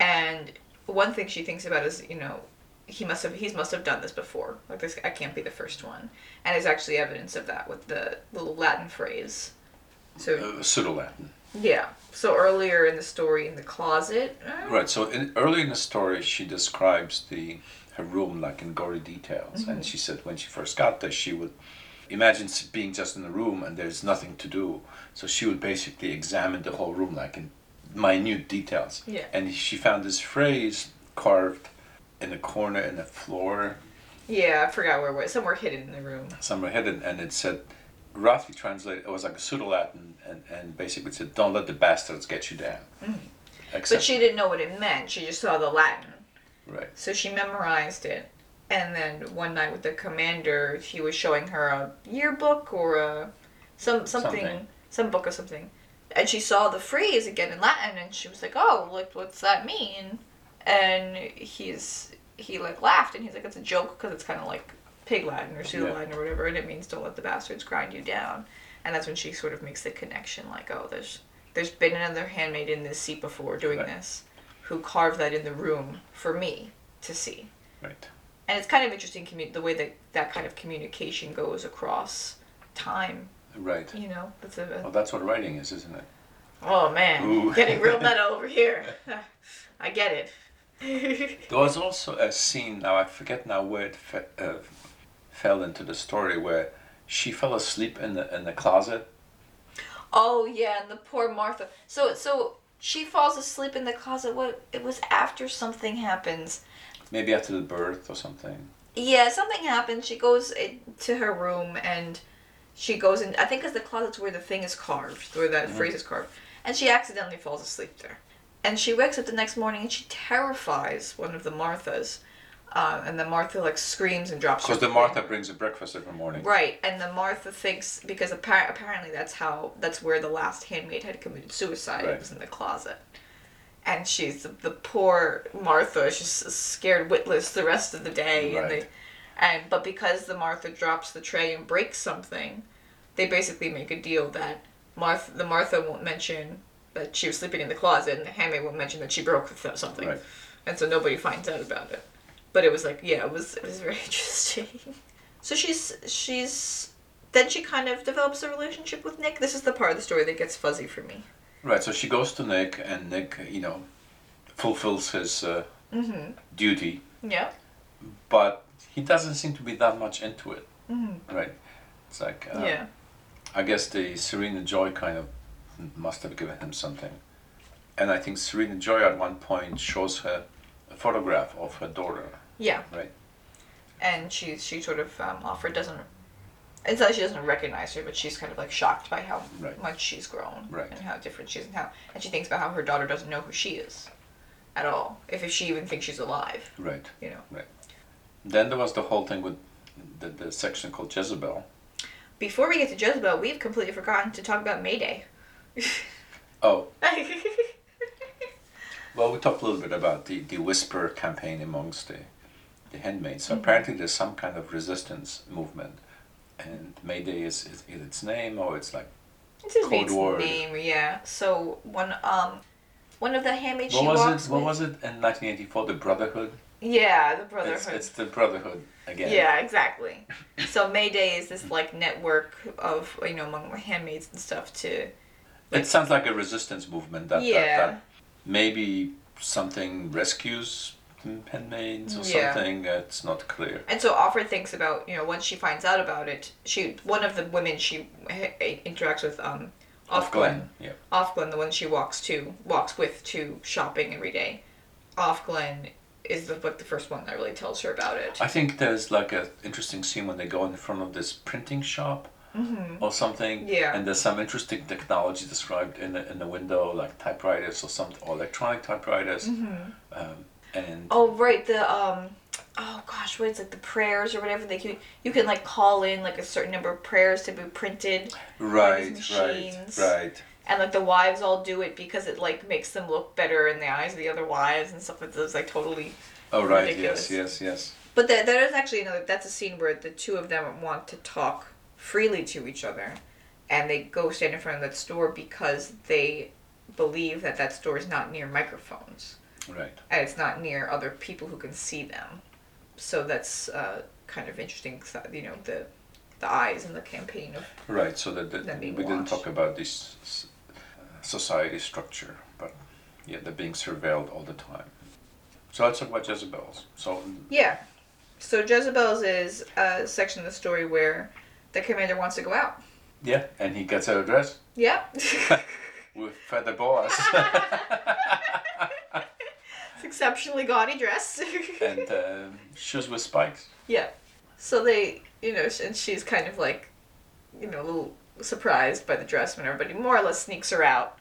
Speaker 1: and one thing she thinks about is you know he must have he must have done this before. Like this, I can't be the first one. And there's actually evidence of that with the little Latin phrase. So
Speaker 2: Uh, pseudo Latin.
Speaker 1: yeah. So earlier in the story, in the closet.
Speaker 2: Right. So in, early in the story, she describes the her room like in gory details,
Speaker 1: Mm-hmm.
Speaker 2: and she said when she first got there, she would imagine being just in the room and there's nothing to do. So she would basically examine the whole room like in minute details.
Speaker 1: Yeah.
Speaker 2: And she found this phrase carved in a corner in the floor,
Speaker 1: Yeah, I forgot where it was. Somewhere hidden in the room.
Speaker 2: somewhere hidden, and it said, roughly translated, it was like a pseudo Latin, and, and basically it said, "Don't let the bastards get you down." Mm.
Speaker 1: But
Speaker 2: Except,
Speaker 1: she didn't know what it meant. She just saw the Latin.
Speaker 2: right.
Speaker 1: So she memorized it. And then one night with the commander, he was showing her a yearbook or a some something,
Speaker 2: Something.
Speaker 1: some book or something. And she saw the phrase again in Latin and she was like, "Oh, like what's that mean?" And he's he like laughed and he's like, "It's a joke because it's kind of like pig Latin or pseudo Latin or whatever, and it means don't let the bastards grind you down." And that's when she sort of makes the connection like, "Oh, there's there's been another handmaid in this seat before doing
Speaker 2: Right.
Speaker 1: this, who carved that in the room for me to see."
Speaker 2: Right.
Speaker 1: and it's kind of interesting commu- the way that that kind of communication goes across time
Speaker 2: Right.
Speaker 1: you know that's a,
Speaker 2: Well, that's what writing is, isn't it?
Speaker 1: oh man
Speaker 2: Ooh.
Speaker 1: getting real meta over here i get it
Speaker 2: There was also a scene, now I forget now where it uh, fell into the story, where she fell asleep in the in the closet.
Speaker 1: oh yeah and the poor martha. So so she falls asleep in the closet. What it was after something happens.
Speaker 2: Maybe after the birth or something.
Speaker 1: yeah something happens. She goes to her room and she goes in i think it's the closet's where the thing is carved where that mm-hmm. phrase is carved. And she accidentally falls asleep there. And she wakes up the next morning and she terrifies one of the marthas uh, and then martha like screams and drops
Speaker 2: Because the. Martha brings a breakfast every morning.
Speaker 1: right and the martha thinks because appar- apparently that's how that's where the last handmaid had committed suicide
Speaker 2: Right.
Speaker 1: it was in the closet and she's the, the poor martha she's scared witless the rest of the day and
Speaker 2: Right.
Speaker 1: they and but because the martha drops the tray and breaks something they basically make a deal that martha the martha won't mention that she was sleeping in the closet and the handmaid won't mention that she broke something
Speaker 2: Right.
Speaker 1: and so nobody finds out about it but it was like yeah it was it was very interesting so she's she's then she kind of develops a relationship with nick this is the part of the story that gets fuzzy for me
Speaker 2: Right. So she goes to Nick, and Nick, you know, fulfills his uh,
Speaker 1: mm-hmm
Speaker 2: duty,
Speaker 1: yeah
Speaker 2: but he doesn't seem to be that much into it.
Speaker 1: mm-hmm.
Speaker 2: Right. It's like uh,
Speaker 1: yeah
Speaker 2: I guess the Serena Joy kind of must have given him something. And I think Serena Joy at one point shows her photograph of her daughter.
Speaker 1: yeah
Speaker 2: Right.
Speaker 1: and she she sort of um, Offred doesn't It's not that she doesn't recognize her, but she's kind of like shocked by how
Speaker 2: Right.
Speaker 1: much she's grown
Speaker 2: Right.
Speaker 1: and how different she is, and how and she thinks about how her daughter doesn't know who she is at all, if, if she even thinks she's alive.
Speaker 2: Right.
Speaker 1: You know. Right.
Speaker 2: Then there was the whole thing with the, the section called Jezebel.
Speaker 1: Before we get to Jezebel, we've completely forgotten to talk about Mayday.
Speaker 2: Oh, well, we talked a little bit about the, the whisper campaign amongst the, the handmaids. So
Speaker 1: Mhm.
Speaker 2: apparently there's some kind of resistance movement. And Mayday is, is, is its name or it's like,
Speaker 1: It's mate's
Speaker 2: word.
Speaker 1: name, yeah. So one um one of the handmaids
Speaker 2: what
Speaker 1: she
Speaker 2: was
Speaker 1: walks
Speaker 2: it? What
Speaker 1: with-
Speaker 2: was it in 1984? The Brotherhood?
Speaker 1: Yeah, the Brotherhood.
Speaker 2: it's the Brotherhood again.
Speaker 1: Yeah, exactly. So Mayday is this like network of you know among the handmaids and stuff to
Speaker 2: It sounds like a resistance movement that, that,
Speaker 1: yeah
Speaker 2: that maybe something rescues handmaids or
Speaker 1: Yeah.
Speaker 2: something. It's not clear.
Speaker 1: And so Offred thinks about, you know, once she finds out about it, she one of the women she interacts with, um, Offglen,
Speaker 2: Yeah.
Speaker 1: Offglen, the one she walks to, walks with to shopping every day. Offglen is the like the first one that really tells her about it.
Speaker 2: I think there's like a interesting scene when they go in front of this printing shop
Speaker 1: Mm-hmm.
Speaker 2: or something.
Speaker 1: Yeah.
Speaker 2: And there's some interesting technology described in the in the window, like typewriters or some or electronic typewriters.
Speaker 1: Mm-hmm.
Speaker 2: Um, and
Speaker 1: Oh right, the um, oh gosh, what is it? The prayers or whatever they can. You can like call in like a certain number of prayers to be printed,
Speaker 2: right, right, right.
Speaker 1: and like the wives all do it because it like makes them look better in the eyes of the other wives and stuff like this. Like totally
Speaker 2: Oh right,
Speaker 1: Ridiculous.
Speaker 2: yes, yes, yes.
Speaker 1: But that there is actually another. That's a scene where the two of them want to talk freely to each other, and they go stand in front of that store because they believe that that store is not near microphones
Speaker 2: Right.
Speaker 1: and it's not near other people who can see them. So that's uh, kind of interesting. You know the the eyes and the campaign of
Speaker 2: Right, so that, that
Speaker 1: That
Speaker 2: we
Speaker 1: being
Speaker 2: didn't talk about this uh, society structure, but yeah, they're being surveilled all the time. So let's talk about Jezebels. So
Speaker 1: yeah. So Jezebel's is a section of the story where the commander wants to go out.
Speaker 2: yeah, and he gets her dress
Speaker 1: Yeah.
Speaker 2: with feather boas
Speaker 1: It's exceptionally gaudy dress.
Speaker 2: and um shoes with spikes.
Speaker 1: yeah. So they, you know, and she's kind of like, you know, a little surprised by the dress when everybody more or less sneaks her out.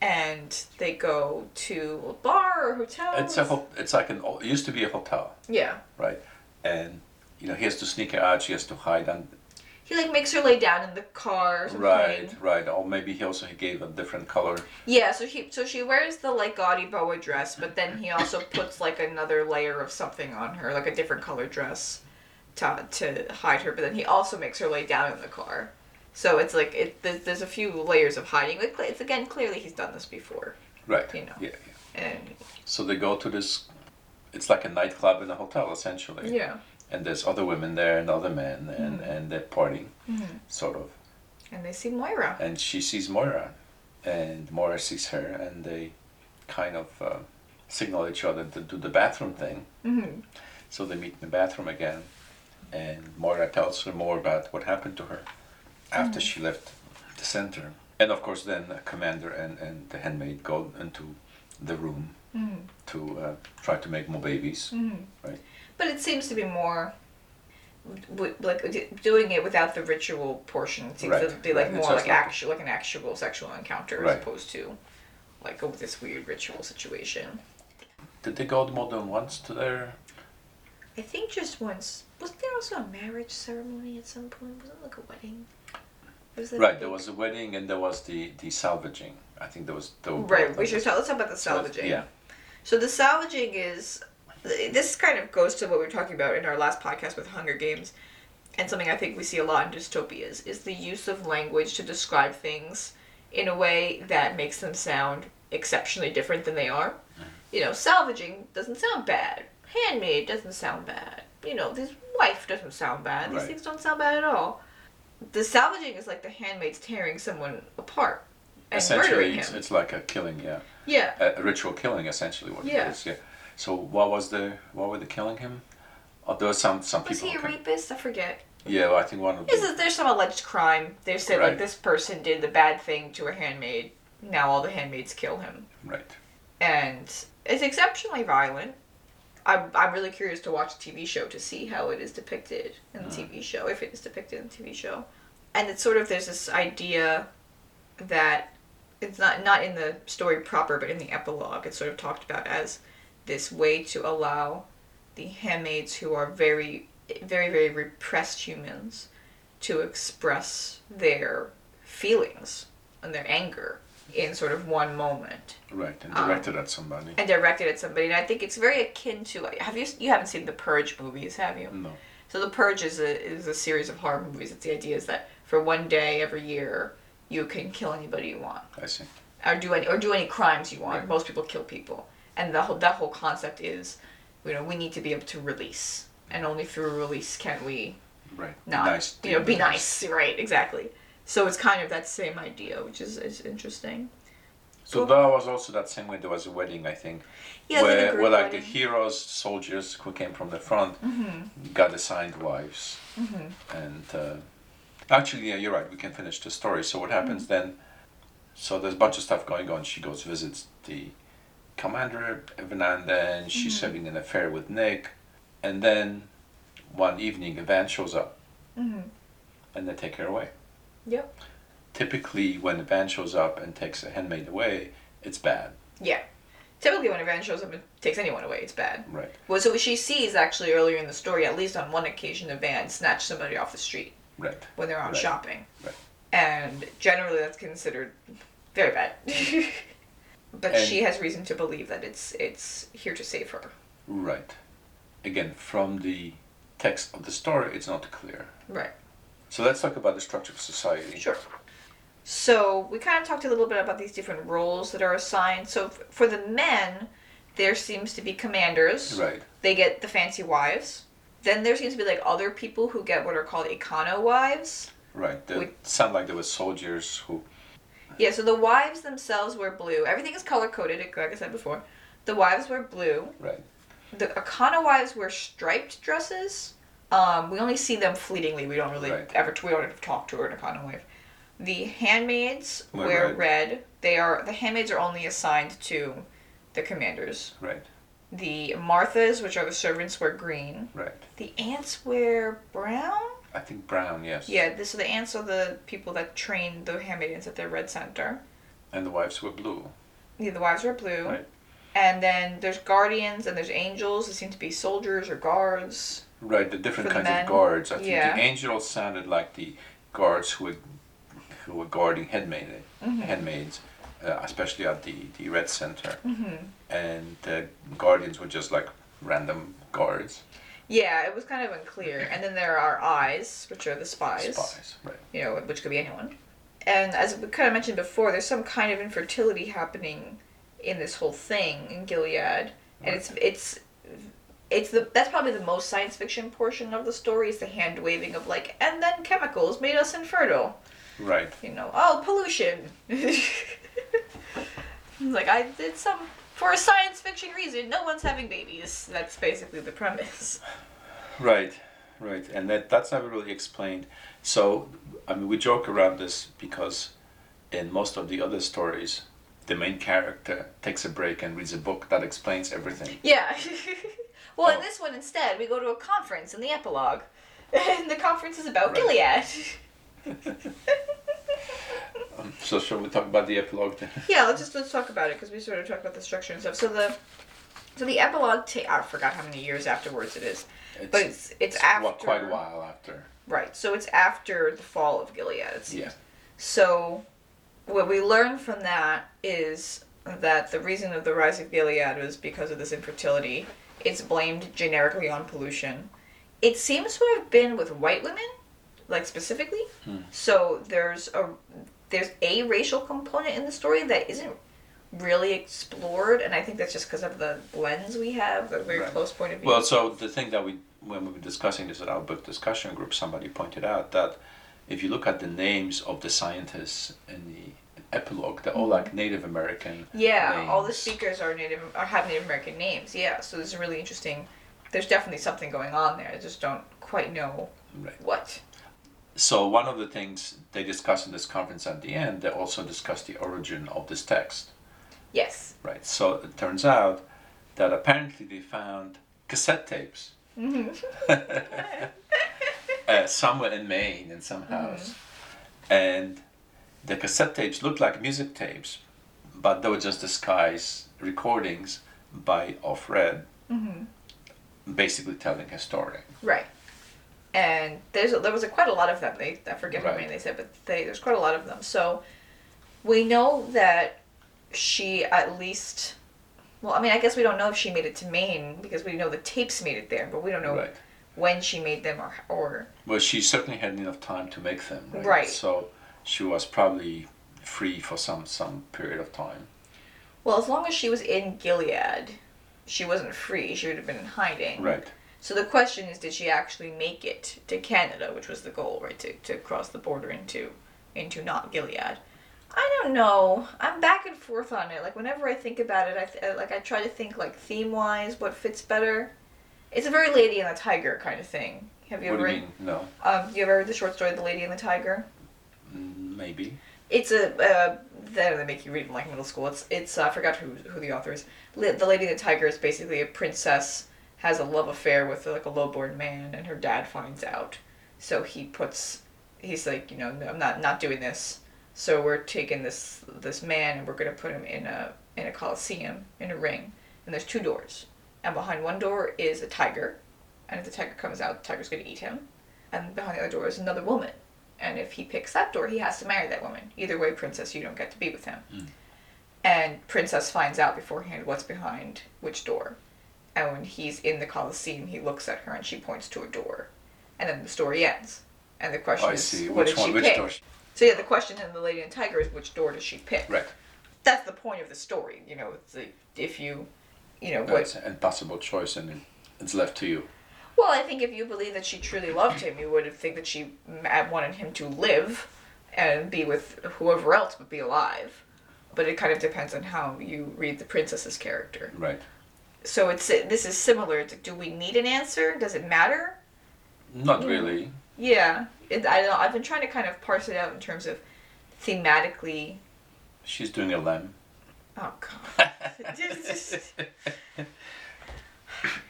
Speaker 1: And they go to a bar or hotel.
Speaker 2: It's a ho- it's like an it used to be a hotel,
Speaker 1: Yeah.
Speaker 2: right? And you know he has to sneak her out. She has to hide on.
Speaker 1: He like makes her lay down in the car.
Speaker 2: Right, right. Or maybe he also he gave a different color.
Speaker 1: Yeah, so he so she wears the like gaudy boa dress, but then he also puts like another layer of something on her, like a different color dress to to hide her, but then he also makes her lay down in the car. So it's like it there's, there's a few layers of hiding. Like it's again clearly he's done this before.
Speaker 2: Right.
Speaker 1: You know.
Speaker 2: Yeah, yeah.
Speaker 1: And
Speaker 2: So they go to this. It's like a nightclub in a hotel essentially.
Speaker 1: yeah.
Speaker 2: And there's other women there and other men and,
Speaker 1: Mhm.
Speaker 2: and they're partying
Speaker 1: Mhm.
Speaker 2: sort of
Speaker 1: And they see Moira.
Speaker 2: and she sees Moira and Moira sees her and they kind of uh, signal each other to do the bathroom thing
Speaker 1: hmm
Speaker 2: so they meet in the bathroom again and Moira tells her more about what happened to her after she left the center and of course then the commander and, and the handmaid go into the room
Speaker 1: hmm
Speaker 2: to uh, try to make more babies
Speaker 1: hmm
Speaker 2: Right.
Speaker 1: But it seems to be more. w- Like doing it without the ritual portion seems to be like
Speaker 2: right.
Speaker 1: More like
Speaker 2: like-
Speaker 1: actual, like an actual sexual encounter
Speaker 2: Right.
Speaker 1: as opposed to like oh, this weird ritual situation.
Speaker 2: did they go more than once to their
Speaker 1: I think just once. Wasn't there also a marriage ceremony at some point? Was it like a wedding? Was that a
Speaker 2: Right, there was a wedding and there was the, the salvaging. I think there was the
Speaker 1: Right, we should talk. Let's talk about the salvaging.
Speaker 2: Yeah,
Speaker 1: So the salvaging is this kind of goes to what we were talking about in our last podcast with Hunger Games, and something I think we see a lot in dystopias is the use of language to describe things in a way that makes them sound exceptionally different than they are. You know, salvaging doesn't sound bad. Handmaid doesn't sound bad. You know, this wife doesn't sound bad. These
Speaker 2: Right.
Speaker 1: things don't sound bad at all. The salvaging is like the handmaids tearing someone apart and murdering
Speaker 2: essentially
Speaker 1: him.
Speaker 2: it's, it's like a killing. Yeah,
Speaker 1: yeah.
Speaker 2: a, a ritual killing. Essentially, what
Speaker 1: Yeah.
Speaker 2: it is. Yeah. So what was the what were they killing him? Oh, there was some some
Speaker 1: Was
Speaker 2: people.
Speaker 1: he a
Speaker 2: okay.
Speaker 1: rapist? I forget.
Speaker 2: Yeah, well, I think one of
Speaker 1: Is
Speaker 2: the,
Speaker 1: there's some alleged crime? They said like this person did the bad thing to a handmaid. Now all the handmaids kill him,
Speaker 2: right.
Speaker 1: and it's exceptionally violent. I'm, I'm really curious to watch the TV show to see how it is depicted in the
Speaker 2: Mm.
Speaker 1: TV show, if it is depicted in the TV show. And it's sort of there's this idea that it's not not in the story proper, but in the epilogue, it's sort of talked about as this way to allow the handmaids who are very very very repressed humans to express their feelings and their anger in sort of one moment
Speaker 2: Right, and
Speaker 1: Um,
Speaker 2: directed at somebody.
Speaker 1: and directed at somebody. And I think it's very akin to. Have you you haven't seen the Purge movies, have you?
Speaker 2: No.
Speaker 1: So the Purge is a is a series of horror movies. It's the idea is that for one day every year you can kill anybody you want,
Speaker 2: I see.
Speaker 1: or do any or do any crimes you want.
Speaker 2: Right.
Speaker 1: Most people kill people, and the whole that whole concept is, you know, we need to be able to release, and only through release can we
Speaker 2: Right.
Speaker 1: not,
Speaker 2: nice.
Speaker 1: you know, be nice. Right, exactly. So it's kind of that same idea, which is is interesting.
Speaker 2: So that was also that same way there was a wedding, I think,
Speaker 1: Yeah,
Speaker 2: where, where like the heroes, soldiers who came from the front,
Speaker 1: Mm-hmm.
Speaker 2: got assigned wives, and uh, actually, yeah, you're right. We can finish the story. So what happens
Speaker 1: Mm-hmm.
Speaker 2: then? So there's a bunch of stuff going on. She goes visits the commander every now and then. She's
Speaker 1: Mm-hmm.
Speaker 2: having an affair with Nick, and then one evening, a van shows up,
Speaker 1: Mm-hmm.
Speaker 2: and they take her away.
Speaker 1: Yep.
Speaker 2: Typically, when a van shows up and takes a handmaid away, it's bad,
Speaker 1: Yeah. Typically, when a van shows up and takes anyone away, it's bad.
Speaker 2: right?
Speaker 1: Well, so she sees actually earlier in the story, at least on one occasion, a van snatch somebody off the street
Speaker 2: Right.
Speaker 1: when they're out
Speaker 2: Right.
Speaker 1: shopping.
Speaker 2: Right.
Speaker 1: And generally, that's considered very bad. but
Speaker 2: And-
Speaker 1: she has reason to believe that it's it's here to save her.
Speaker 2: Right. Again, from the text of the story, it's not clear.
Speaker 1: Right.
Speaker 2: So let's talk about the structure of society.
Speaker 1: Sure. So we kind of talked a little bit about these different roles that are assigned. So f- for the men, there seems to be commanders.
Speaker 2: Right.
Speaker 1: They get the fancy wives. Then there seems to be like other people who get what are called econo wives.
Speaker 2: Right. They
Speaker 1: We-
Speaker 2: sound like there were soldiers who.
Speaker 1: Yeah, so the wives themselves wear blue. Everything is color coded, like I said before. The wives wear blue.
Speaker 2: Right.
Speaker 1: The econo wives wear striped dresses. Um, we only see them fleetingly. We don't really
Speaker 2: Right.
Speaker 1: ever we don't ever talk to an econo wife. The handmaids
Speaker 2: Wear
Speaker 1: wear
Speaker 2: red.
Speaker 1: red. They are the handmaids are only assigned to the commanders.
Speaker 2: Right.
Speaker 1: The Marthas, which are the servants, wear green.
Speaker 2: Right.
Speaker 1: The aunts wear brown.
Speaker 2: I think brown. Yes.
Speaker 1: Yeah, this, so the aunts are the people that train the handmaidens at their red center.
Speaker 2: And the wives were blue.
Speaker 1: Yeah, the wives were blue.
Speaker 2: Right.
Speaker 1: And then there's guardians and there's angels. They seem to be soldiers or guards.
Speaker 2: Right. The different
Speaker 1: For the
Speaker 2: kinds of guards. I think
Speaker 1: Yeah.
Speaker 2: the angels sounded like the guards who were who were guarding handmaid,
Speaker 1: Mm-hmm.
Speaker 2: handmaids, uh, especially at the the red center.
Speaker 1: Mm-hmm.
Speaker 2: And the guardians were just like random guards.
Speaker 1: Yeah, it was kind of unclear. And then there are eyes, which are the spies.
Speaker 2: Spies. Right.
Speaker 1: You know, which could be anyone. And as we kind of mentioned before, there's some kind of infertility happening in this whole thing in Gilead, and it's it's it's the that's probably the most science fiction portion of the story is the hand waving of like, and then chemicals made us infertile.
Speaker 2: Right.
Speaker 1: you know, oh, pollution. like, I did some, for a science fiction reason, no one's having babies. That's basically the premise.
Speaker 2: Right, right, and that that's never really explained. So, I mean, we joke around this because in most of the other stories, the main character takes a break and reads a book that explains everything.
Speaker 1: Yeah. well, in
Speaker 2: Oh.
Speaker 1: this one, instead, we go to a conference in the epilogue. And the conference is about
Speaker 2: Right.
Speaker 1: Gilead.
Speaker 2: Um, so, shall we talk about the epilogue then?
Speaker 1: yeah, let's just let's talk about it because we sort of talked about the structure and stuff. So the so the epilogue, ta- I forgot how many years afterwards it is, but it's it's, after
Speaker 2: well, quite a while after.
Speaker 1: Right. So it's after the fall of Gilead.
Speaker 2: Yeah.
Speaker 1: So, what we learn from that is that the reason of the rise of Gilead was because of this infertility. It's blamed generically on pollution. It seems to have been with white women, like specifically.
Speaker 2: Hmm.
Speaker 1: So there's a there's a racial component in the story that isn't really explored, and I think that's just because of the lens we have, the very
Speaker 2: Right.
Speaker 1: close point of view.
Speaker 2: Well, so the thing that we, when we were discussing this at our book discussion group, somebody pointed out that if you look at the names of the scientists in the epilogue, they're all like Native American.
Speaker 1: Yeah, all the speakers are native or have Native American names. Yeah, so this is really interesting. There's definitely something going on there. I just don't quite know
Speaker 2: Right.
Speaker 1: what.
Speaker 2: So one of the things they discussed in this conference at the end, they also discussed the origin of this text.
Speaker 1: Yes.
Speaker 2: Right. So it turns out that apparently they found cassette tapes
Speaker 1: Mm-hmm.
Speaker 2: uh, somewhere in Maine in some house, and the cassette tapes looked like music tapes, but they were just disguised recordings by Offred, basically telling a story.
Speaker 1: Right. And there's there was a, quite a lot of them. They I forget how
Speaker 2: Right.
Speaker 1: many they said, but they, there's quite a lot of them. So we know that she at least. Well, I mean, I guess we don't know if she made it to Maine because we know the tapes made it there, but we don't know
Speaker 2: Right.
Speaker 1: when she made them or or
Speaker 2: Well, she certainly had enough time to make them, right?
Speaker 1: Right.
Speaker 2: So she was probably free for some some period of time.
Speaker 1: well, as long as she was in Gilead, she wasn't free. She would have been in hiding.
Speaker 2: Right.
Speaker 1: So the question is, did she actually make it to Canada, which was the goal, right? To, to cross the border into into not Gilead. I don't know. I'm back and forth on it. Like whenever I think about it, I th- like I try to think like theme wise, what fits better. It's a very Lady and the Tiger kind of thing. Have you
Speaker 2: what
Speaker 1: ever
Speaker 2: you
Speaker 1: read?
Speaker 2: mean? No,
Speaker 1: Um, you ever read the short story, The Lady and the Tiger?
Speaker 2: Mm, maybe.
Speaker 1: It's a uh, they they make you read in like middle school. It's it's uh, I forgot who who the author is. The Lady and the Tiger is basically a princess has a love affair with like a lowborn man, and her dad finds out. So he puts he's like you know "No, I'm not not doing this. So we're taking this this man and we're gonna put him in a in a coliseum in a ring, and there's two doors, and behind one door is a tiger, and if the tiger comes out, the tiger's gonna eat him, and behind the other door is another woman. And if he picks that door, he has to marry that woman. Either way, princess, you don't get to be with him.
Speaker 2: Mm.
Speaker 1: And princess finds out beforehand what's behind which door. And when he's in the Colosseum, he looks at her and she points to a door. And then the story ends. And the question
Speaker 2: I
Speaker 1: is,
Speaker 2: see.
Speaker 1: what
Speaker 2: Which
Speaker 1: did
Speaker 2: one?
Speaker 1: she
Speaker 2: Which
Speaker 1: pick?
Speaker 2: door?
Speaker 1: So yeah, the question in The Lady and Tiger is which door does she pick?
Speaker 2: Right.
Speaker 1: That's the point of the story. You know, it's like if you, you know, what
Speaker 2: That's an impossible choice, and it's left to you.
Speaker 1: Well, I think if you believe that she truly loved him, you would think that she uh, wanted him to live and be with whoever else would be alive. But it kind of depends on how you read the princess's character.
Speaker 2: Right.
Speaker 1: So it's this is similar. It's like, do we need an answer? Does it matter?
Speaker 2: Not really.
Speaker 1: Yeah, it, I don't, I've been trying to kind of parse it out in terms of thematically.
Speaker 2: She's doing a lamb.
Speaker 1: Oh God.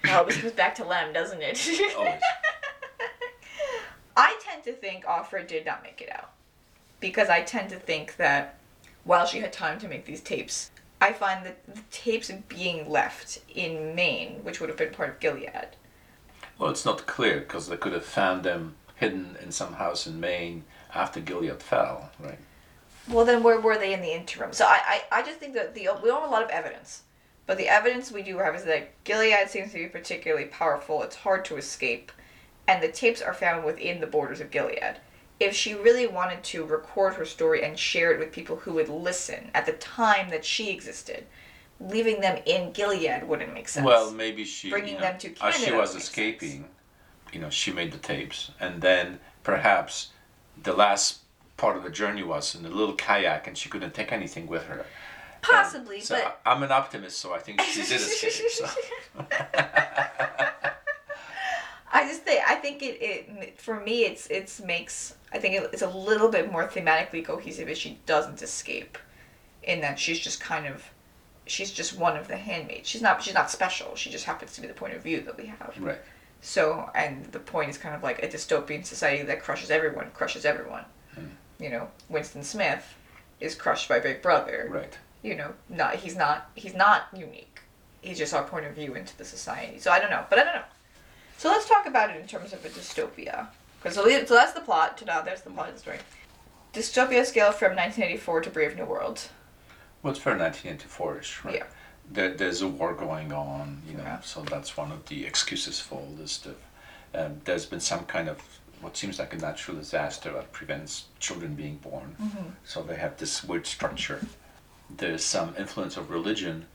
Speaker 1: oh, this goes back to Lem, doesn't it?
Speaker 2: Always.
Speaker 1: I tend to think Offred did not make it out. Because I tend to think that while she had time to make these tapes, I find that the tapes being left in Maine, which would have been part of Gilead.
Speaker 2: Well, it's not clear because they could have found them hidden in some house in Maine after Gilead fell, right?
Speaker 1: Well, then where were they in the interim? So I, I, I just think that the we don't have a lot of evidence. But the evidence we do have is that Gilead seems to be particularly powerful. It's hard to escape. And the tapes are found within the borders of Gilead. If she really wanted to record her story and share it with people who would listen at the time that she existed, leaving them in Gilead wouldn't make sense.
Speaker 2: Well, maybe she,
Speaker 1: Bringing
Speaker 2: you know,
Speaker 1: them to
Speaker 2: as she was escaping, you know, she made the tapes, and then perhaps the last part of the journey was in a little kayak, and she couldn't take anything with her.
Speaker 1: Possibly,
Speaker 2: So
Speaker 1: but
Speaker 2: I'm an optimist, so I think she did escape. So.
Speaker 1: I just think I think it, it for me it's it's makes I think it, it's a little bit more thematically cohesive if she doesn't escape, in that she's just kind of she's just one of the handmaids. She's not she's not special. She just happens to be the point of view that we have.
Speaker 2: right.
Speaker 1: So and the point is kind of like a dystopian society that crushes everyone, crushes everyone.
Speaker 2: Hmm.
Speaker 1: You know, Winston Smith is crushed by Big Brother.
Speaker 2: Right.
Speaker 1: You know, not he's not he's not unique. He's just our point of view into the society. So I don't know, but I don't know. So let's talk about it in terms of a dystopia. Because so, so that's the plot. To now, there's the plot of the story. Dystopia scale from 1984 to Brave New World.
Speaker 2: Well, it's for 1984ish, right?
Speaker 1: Yeah.
Speaker 2: There, there's a war going on, you know,
Speaker 1: Yeah.
Speaker 2: so that's one of the excuses for all this stuff. Um, there's been some kind of what seems like a natural disaster that prevents children being born.
Speaker 1: Mm-hmm.
Speaker 2: So they have this weird structure. There's some influence of religion.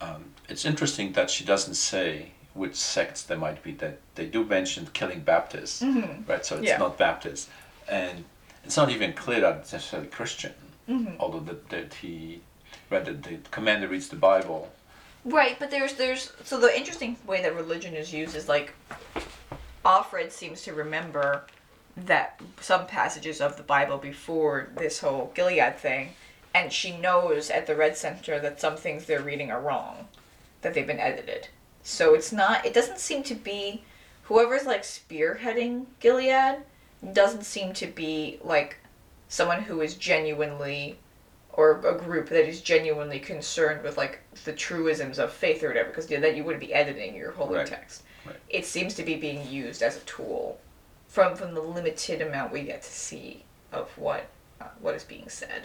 Speaker 2: Um, it's interesting that she doesn't say which sects there might be. That they do mention killing Baptists,
Speaker 1: Mm-hmm.
Speaker 2: right? So it's
Speaker 1: Yeah.
Speaker 2: not Baptist, and it's not even clear that it's necessarily Christian.
Speaker 1: Mm-hmm.
Speaker 2: Although that, that he, read that the commander reads the Bible.
Speaker 1: Right, but there's there's so the interesting way that religion is used is like Offred seems to remember that some passages of the Bible before this whole Gilead thing, and she knows at the Red Center that some things they're reading are wrong, that they've been edited. So it's not. It doesn't seem to be whoever's like spearheading Gilead doesn't seem to be like someone who is genuinely or a group that is genuinely concerned with like the truisms of faith or whatever because then you wouldn't be editing your holy
Speaker 2: Right.
Speaker 1: text
Speaker 2: Right.
Speaker 1: it seems to be being used as a tool from from the limited amount we get to see of what uh, what is being said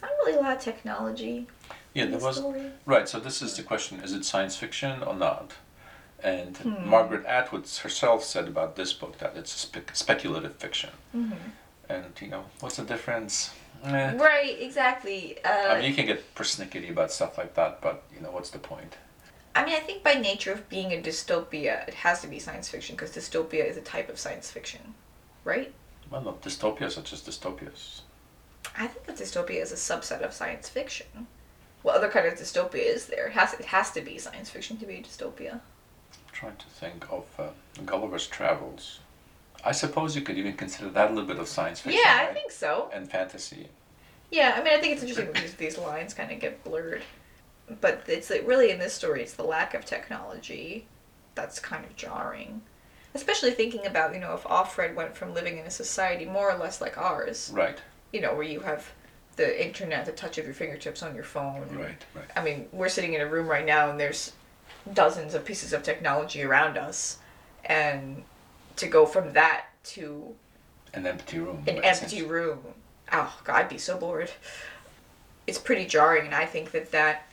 Speaker 1: not really a lot of technology
Speaker 2: Yeah, there was
Speaker 1: story.
Speaker 2: right. So this is the question: Is it science fiction or not? And
Speaker 1: Hmm.
Speaker 2: Margaret Atwood herself said about this book that it's spe- speculative fiction.
Speaker 1: Mhm.
Speaker 2: And you know, what's the difference? Eh.
Speaker 1: right exactly uh,
Speaker 2: I mean, you can get persnickety about stuff like that, but you know, what's the point?
Speaker 1: I mean, I think by nature of being a dystopia, it has to be science fiction because dystopia is a type of science fiction, right?
Speaker 2: Well, not dystopias are just dystopias.
Speaker 1: I think a dystopia is a subset of science fiction. What other kind of dystopia is there? It has it has to be science fiction to be a dystopia.
Speaker 2: I'm trying to think of uh, Gulliver's Travels. I suppose you could even consider that a little bit of science fiction.
Speaker 1: yeah, I
Speaker 2: right?
Speaker 1: think so.
Speaker 2: And fantasy.
Speaker 1: Yeah, I mean, I think it's interesting that these, these lines kind of get blurred. But it's like really in this story, it's the lack of technology that's kind of jarring. Especially thinking about, you know, if Offred went from living in a society more or less like ours,
Speaker 2: Right.
Speaker 1: you know, where you have the internet the touch of your fingertips on your phone.
Speaker 2: Right. Right.
Speaker 1: I mean, we're sitting in a room right now and there's dozens of pieces of technology around us. And to go from that to
Speaker 2: An empty room.
Speaker 1: an empty
Speaker 2: since-
Speaker 1: room. Oh, God, I'd be so bored. It's pretty jarring, and I think that that.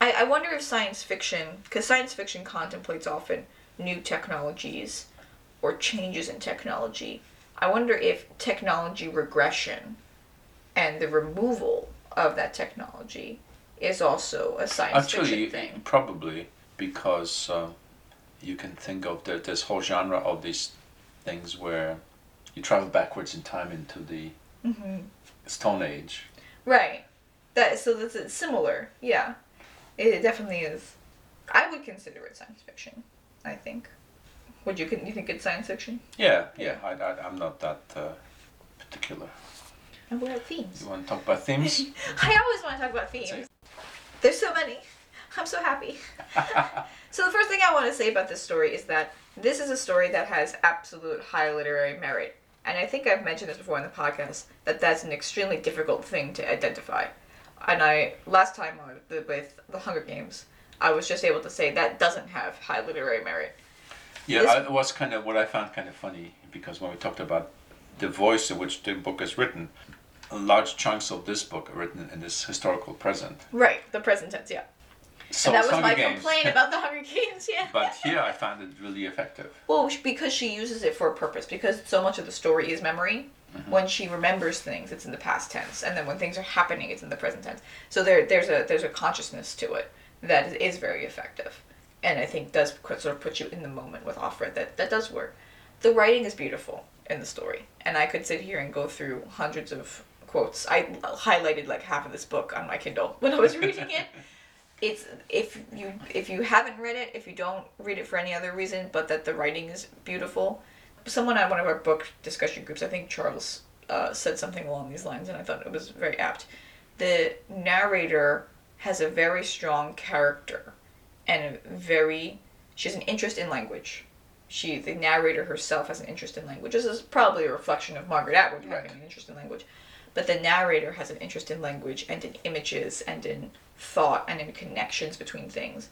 Speaker 1: I, I wonder if science fiction, because science fiction contemplates often new technologies or changes in technology. I wonder if technology regression and the removal of that technology is also a science
Speaker 2: Actually,
Speaker 1: fiction thing.
Speaker 2: probably because uh, you can think of the, this whole genre of these things where you travel backwards in time into the
Speaker 1: hmm
Speaker 2: Stone Age.
Speaker 1: Right. That so that's it's similar. Yeah, it definitely is. I would consider it science fiction. I think. Would you? You think it's science fiction?
Speaker 2: Yeah, yeah. I, I, I'm not that uh, particular.
Speaker 1: And what are themes?
Speaker 2: You want to talk about themes?
Speaker 1: I always want to talk about themes. There's so many. I'm so happy. so the first thing I want to say about this story is that this is a story that has absolute high literary merit. And I think I've mentioned this before in the podcast that that's an extremely difficult thing to identify. And I last time with the Hunger Games, I was just able to say that doesn't have high literary merit.
Speaker 2: Yeah,
Speaker 1: This-
Speaker 2: I, it was kind of what I found kind of funny because when we talked about the voice in which the book is written, large chunks of this book are written in this historical present.
Speaker 1: Right, the present tense, yeah.
Speaker 2: So
Speaker 1: and that was
Speaker 2: Hunger
Speaker 1: my
Speaker 2: Games.
Speaker 1: complaint about the Hunger Games, yeah.
Speaker 2: but here I found it really effective.
Speaker 1: Well, because she uses it for a purpose. Because so much of the story is memory. Mm-hmm. When she remembers things, it's in the past tense, and then when things are happening, it's in the present tense. So there, there's a there's a consciousness to it that is very effective, and I think does sort of put you in the moment with Offred. That that does work. The writing is beautiful in the story, and I could sit here and go through hundreds of quotes. I highlighted like half of this book on my Kindle when I was reading it. It's if you if you haven't read it if you don't read it for any other reason but that the writing is beautiful someone at one of our book discussion groups i think charles uh, said something along these lines and i thought it was very apt. The narrator has a very strong character and a very she has an interest in language. She the narrator herself has an interest in language. This is probably a reflection of margaret atwood having an interest in language but the narrator has an interest in language and in images and in thought and in connections between things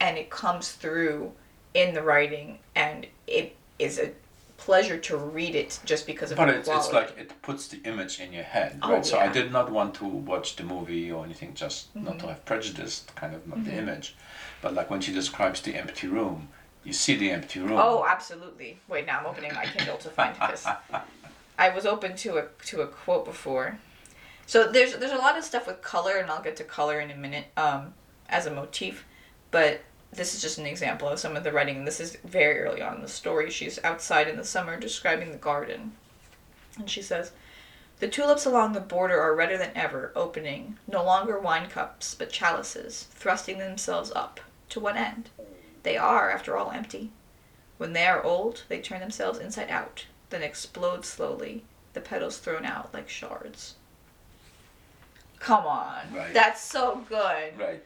Speaker 1: and it comes through in the writing and it is a pleasure to read it just because of
Speaker 2: But it's, it's like it puts the image in your head,
Speaker 1: Oh,
Speaker 2: right? So I did not want to watch the movie or anything, just not
Speaker 1: Mm-hmm.
Speaker 2: to have prejudice, kind of not the image. But like when she describes the empty room, you see the empty room.
Speaker 1: Oh, absolutely. Wait, now I'm opening my Kindle to find this. I was open to a to a quote before. So there's there's a lot of stuff with color, and I'll get to color in a minute um, as a motif. But this is just an example of some of the writing. This is very early on in the story. She's outside in the summer describing the garden, and she says. The tulips along the border are redder than ever, opening, no longer wine cups, but chalices, thrusting themselves up. To what end? They are, after all, empty. When they are old, they turn themselves inside out, then explode slowly, the petals thrown out like shards. Come on.
Speaker 2: Right.
Speaker 1: That's so good.
Speaker 2: Right.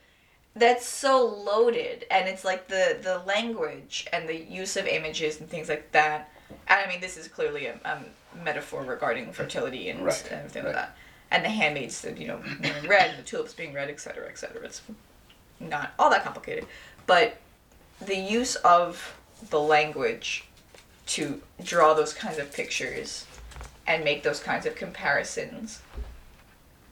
Speaker 1: that's so loaded and it's like the the language and the use of images and things like that and i mean this is clearly a, a metaphor regarding fertility and,
Speaker 2: Right,
Speaker 1: and everything
Speaker 2: right.
Speaker 1: like that and the handmaids you know wearing red and the tulips being red etc cetera, etc cetera. it's not all that complicated but the use of the language to draw those kinds of pictures and make those kinds of comparisons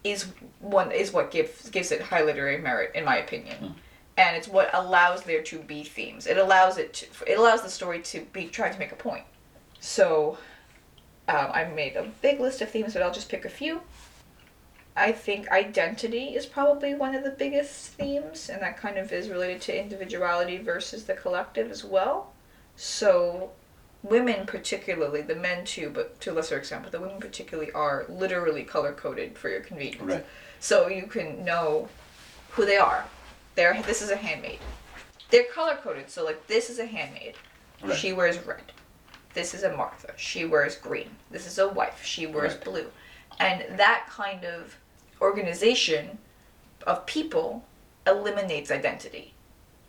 Speaker 1: is one is what gives gives it high literary merit in my opinion. And it's what allows there to be themes. It allows it to, it allows the story to be trying to make a point. So um, i made a big list of themes but i'll just pick a few. I think identity is probably one of the biggest themes and that kind of is related to individuality versus the collective as well. So women particularly the men too but to a lesser extent but the women particularly are literally color coded for your convenience.
Speaker 2: Right.
Speaker 1: so you can know who they are. They're this is a handmaid. They're color coded so like this is a handmaid.
Speaker 2: Right.
Speaker 1: she wears red. This is a martha. She wears green. This is a wife. She wears
Speaker 2: Right.
Speaker 1: blue. And that kind of organization of people eliminates identity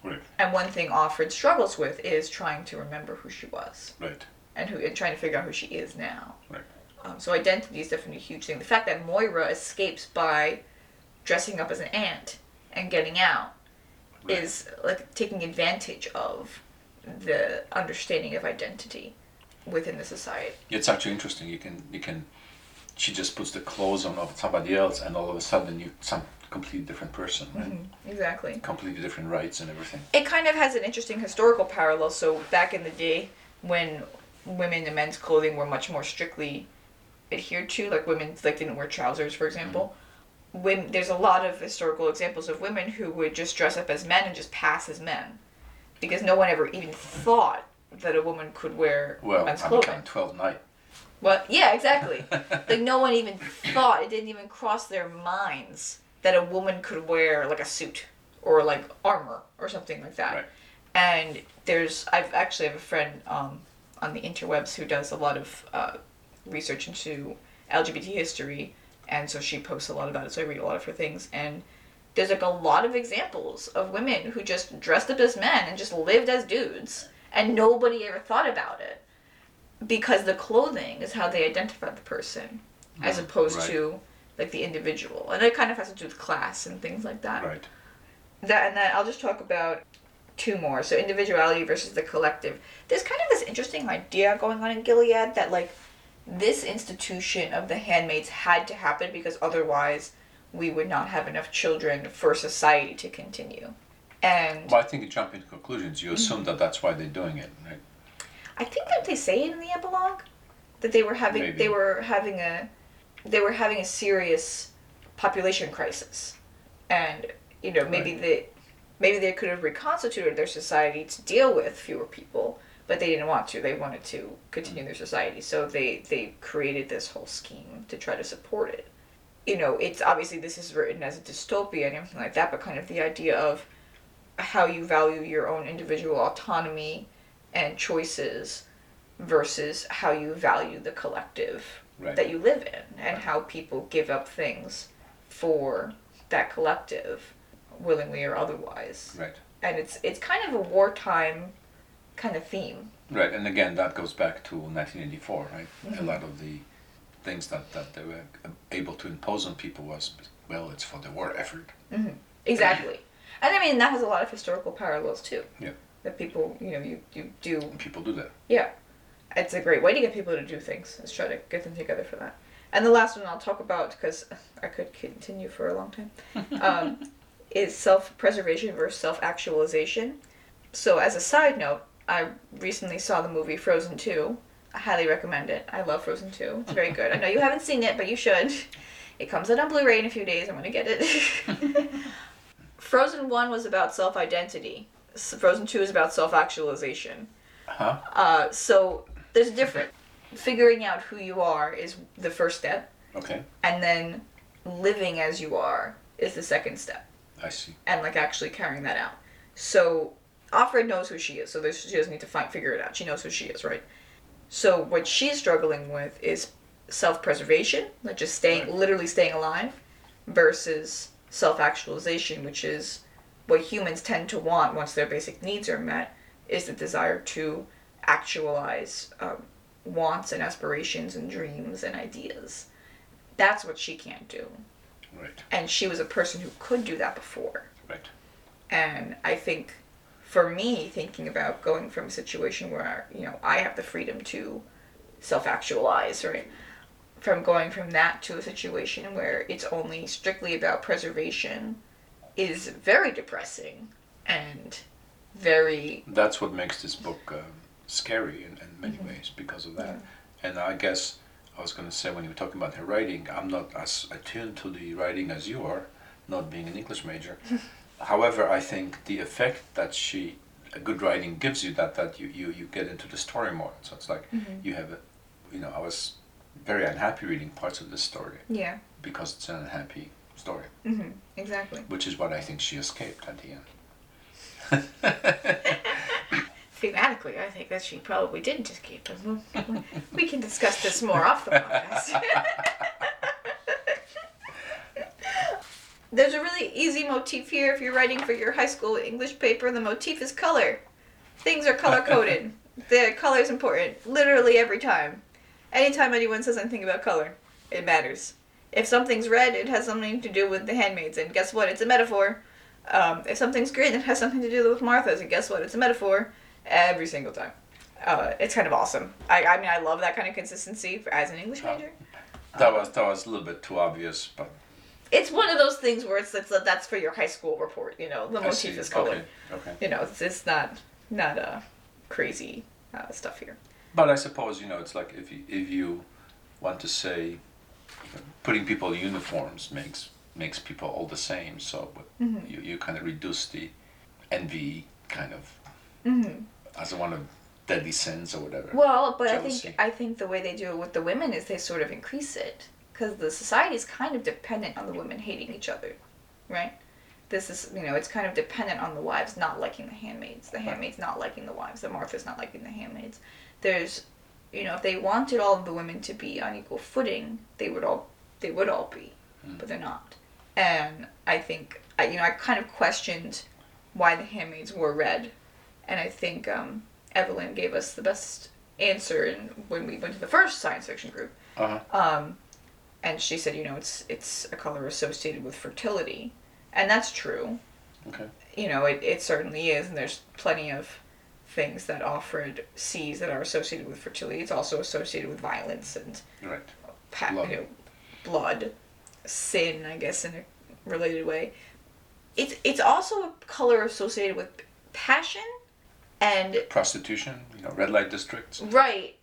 Speaker 2: Right.
Speaker 1: and one thing Offred struggles with is trying to remember who she was
Speaker 2: Right.
Speaker 1: and who and trying to figure out who she is now.
Speaker 2: Right.
Speaker 1: Um, so identity is definitely a huge thing. The fact that Moira escapes by dressing up as an aunt and getting out
Speaker 2: Right.
Speaker 1: is like taking advantage of the understanding of identity within the society.
Speaker 2: It's actually interesting. You can you can. She just puts the clothes on of somebody else, and all of a sudden you some completely different person, right?
Speaker 1: Mm-hmm, exactly.
Speaker 2: Completely different rights and everything.
Speaker 1: It kind of has an interesting historical parallel. So back in the day, when women and men's clothing were much more strictly adhered to, like women like didn't wear trousers, for example. Mm-hmm. When there's a lot of historical examples of women who would just dress up as men and just pass as men, because no one ever even thought that a woman could wear
Speaker 2: Well,
Speaker 1: men's
Speaker 2: I'm
Speaker 1: clothing.
Speaker 2: counting Twelfth Night.
Speaker 1: Well, yeah, exactly. like no one even thought it didn't even cross their minds that a woman could wear like a suit or like armor or something like that.
Speaker 2: Right.
Speaker 1: And there's I've actually have a friend um, on the interwebs who does a lot of uh, research into LGBT history, and so she posts a lot about it. So I read a lot of her things, and there's like a lot of examples of women who just dressed up as men and just lived as dudes, and nobody ever thought about it because the clothing is how they identify the person as
Speaker 2: Mhm,
Speaker 1: opposed
Speaker 2: right.
Speaker 1: to like the individual and it kind of has to do with class and things like that
Speaker 2: Right.
Speaker 1: that and then i'll just talk about two more so individuality versus the collective there's kind of this interesting idea going on in gilead that like this institution of the handmaids had to happen because otherwise we would not have enough children for society to continue and
Speaker 2: Well, I think you jump into conclusions. You assume that that's why they're doing it, right?
Speaker 1: I think that they say it in the epilogue that they were having
Speaker 2: Maybe.
Speaker 1: they were having a they were having a serious population crisis, and you know maybe
Speaker 2: Right.
Speaker 1: they maybe they could have reconstituted their society to deal with fewer people, but they didn't want to. They wanted to continue mm. their society, so they they created this whole scheme to try to support it. You know, it's obviously this is written as a dystopia and everything like that, but kind of the idea of how you value your own individual autonomy and choices versus how you value the collective
Speaker 2: Right.
Speaker 1: that you live in and how people give up things for that collective willingly or otherwise
Speaker 2: Right.
Speaker 1: and it's it's kind of a wartime kind of theme
Speaker 2: Right. And again, that goes back to 1984, right?
Speaker 1: Mm-hmm.
Speaker 2: A lot of the things that, that they were able to impose on people was, well, it's for the war effort.
Speaker 1: exactly and i mean that has a lot of historical parallels too
Speaker 2: Yeah.
Speaker 1: that people you know you, you do
Speaker 2: And people do that.
Speaker 1: Yeah. It's a great way to get people to do things. Let's try to get them together for that. And the last one I'll talk about, because I could continue for a long time, um, is self preservation versus self actualization. So, as a side note, I recently saw the movie Frozen 2. I highly recommend it. I love Frozen 2. It's very good. I know you haven't seen it, but you should. It comes out on Blu ray in a few days. I'm going to get it. Frozen 1 was about self identity, Frozen 2 is about self actualization.
Speaker 2: Huh?
Speaker 1: Uh, so there's a difference. Figuring out who you are is the first step,
Speaker 2: Okay.
Speaker 1: and then living as you are is the second step,
Speaker 2: I see.
Speaker 1: and like actually carrying that out. So Offred knows who she is, so she doesn't need to find figure it out. She knows who she is, right? So what she's struggling with is self-preservation, like just staying,
Speaker 2: Right.
Speaker 1: literally staying alive, versus self-actualization, which is what humans tend to want once their basic needs are met is the desire to actualize um, wants and aspirations and dreams and ideas. That's what she can't do.
Speaker 2: Right.
Speaker 1: And she was a person who could do that before.
Speaker 2: Right.
Speaker 1: And I think for me, thinking about going from a situation where, you know, I have the freedom to self actualize, right? From going from that to a situation where it's only strictly about preservation is very depressing and very.
Speaker 2: That's what makes this book um, scary in, in many
Speaker 1: Mm-hmm.
Speaker 2: ways because of that. And I guess I was going to say when you were talking about her writing, I'm not as attuned to the writing as you are, not being an English major. However, I think the effect that she, a good writing gives you that that you, you, you get into the story more. So it's like
Speaker 1: Mm-hmm.
Speaker 2: you have, a, you know, I was very unhappy reading parts of this story
Speaker 1: Yeah.
Speaker 2: because it's an unhappy story,
Speaker 1: hmm Exactly.
Speaker 2: which is what I think she escaped at the end.
Speaker 1: Thematically, I think that she probably didn't escape. them. We can discuss this more off the podcast. There's a really easy motif here if you're writing for your high school English paper. The motif is color. Things are color coded. the color is important. Literally every time. Anytime anyone says anything about color, it matters. If something's red, it has something to do with the handmaids, and guess what? It's a metaphor. Um, if something's green, it has something to do with Martha's, and guess what? It's a metaphor. Every single time. Uh, it's kind of awesome. I, I mean, I love that kind of consistency for, as an English major.
Speaker 2: That was that was a little bit too obvious, but
Speaker 1: It's one of those things where it's, it's that's for your high school report. You know, the
Speaker 2: I
Speaker 1: motif is color.
Speaker 2: Okay, okay.
Speaker 1: You know, it's, it's not not uh, crazy uh, stuff here.
Speaker 2: But I suppose you know it's like if you if you want to say putting people in uniforms makes makes people all the same. So
Speaker 1: Mm-hmm.
Speaker 2: you you kind of reduce the envy kind of
Speaker 1: Mm-hmm.
Speaker 2: As one of deadly sins or whatever.
Speaker 1: Well, but I think I think the way they do it with the women is they sort of increase it because the society is kind of dependent on the women hating each other, right? This is you know it's kind of dependent on the wives not liking the handmaids, the handmaids not liking the wives, the Martha's not liking the handmaids. There's, you know, if they wanted all of the women to be on equal footing, they would all they would all be,
Speaker 2: Mm.
Speaker 1: but they're not. And I think I you know I kind of questioned why the handmaids wore red, and I think um, Evelyn gave us the best answer in, when we went to the first science fiction group.
Speaker 2: Uh-huh.
Speaker 1: Um, and she said, you know, it's it's a color associated with fertility, and that's true.
Speaker 2: Okay.
Speaker 1: You know, it, it certainly is, and there's plenty of things that Offred sees that are associated with fertility. It's also associated with violence and
Speaker 2: Right.
Speaker 1: pa-
Speaker 2: Blood.
Speaker 1: you know, blood, sin, I guess, in a related way. It's it's also a color associated with passion and
Speaker 2: Prostitution. You know, red light districts.
Speaker 1: Right.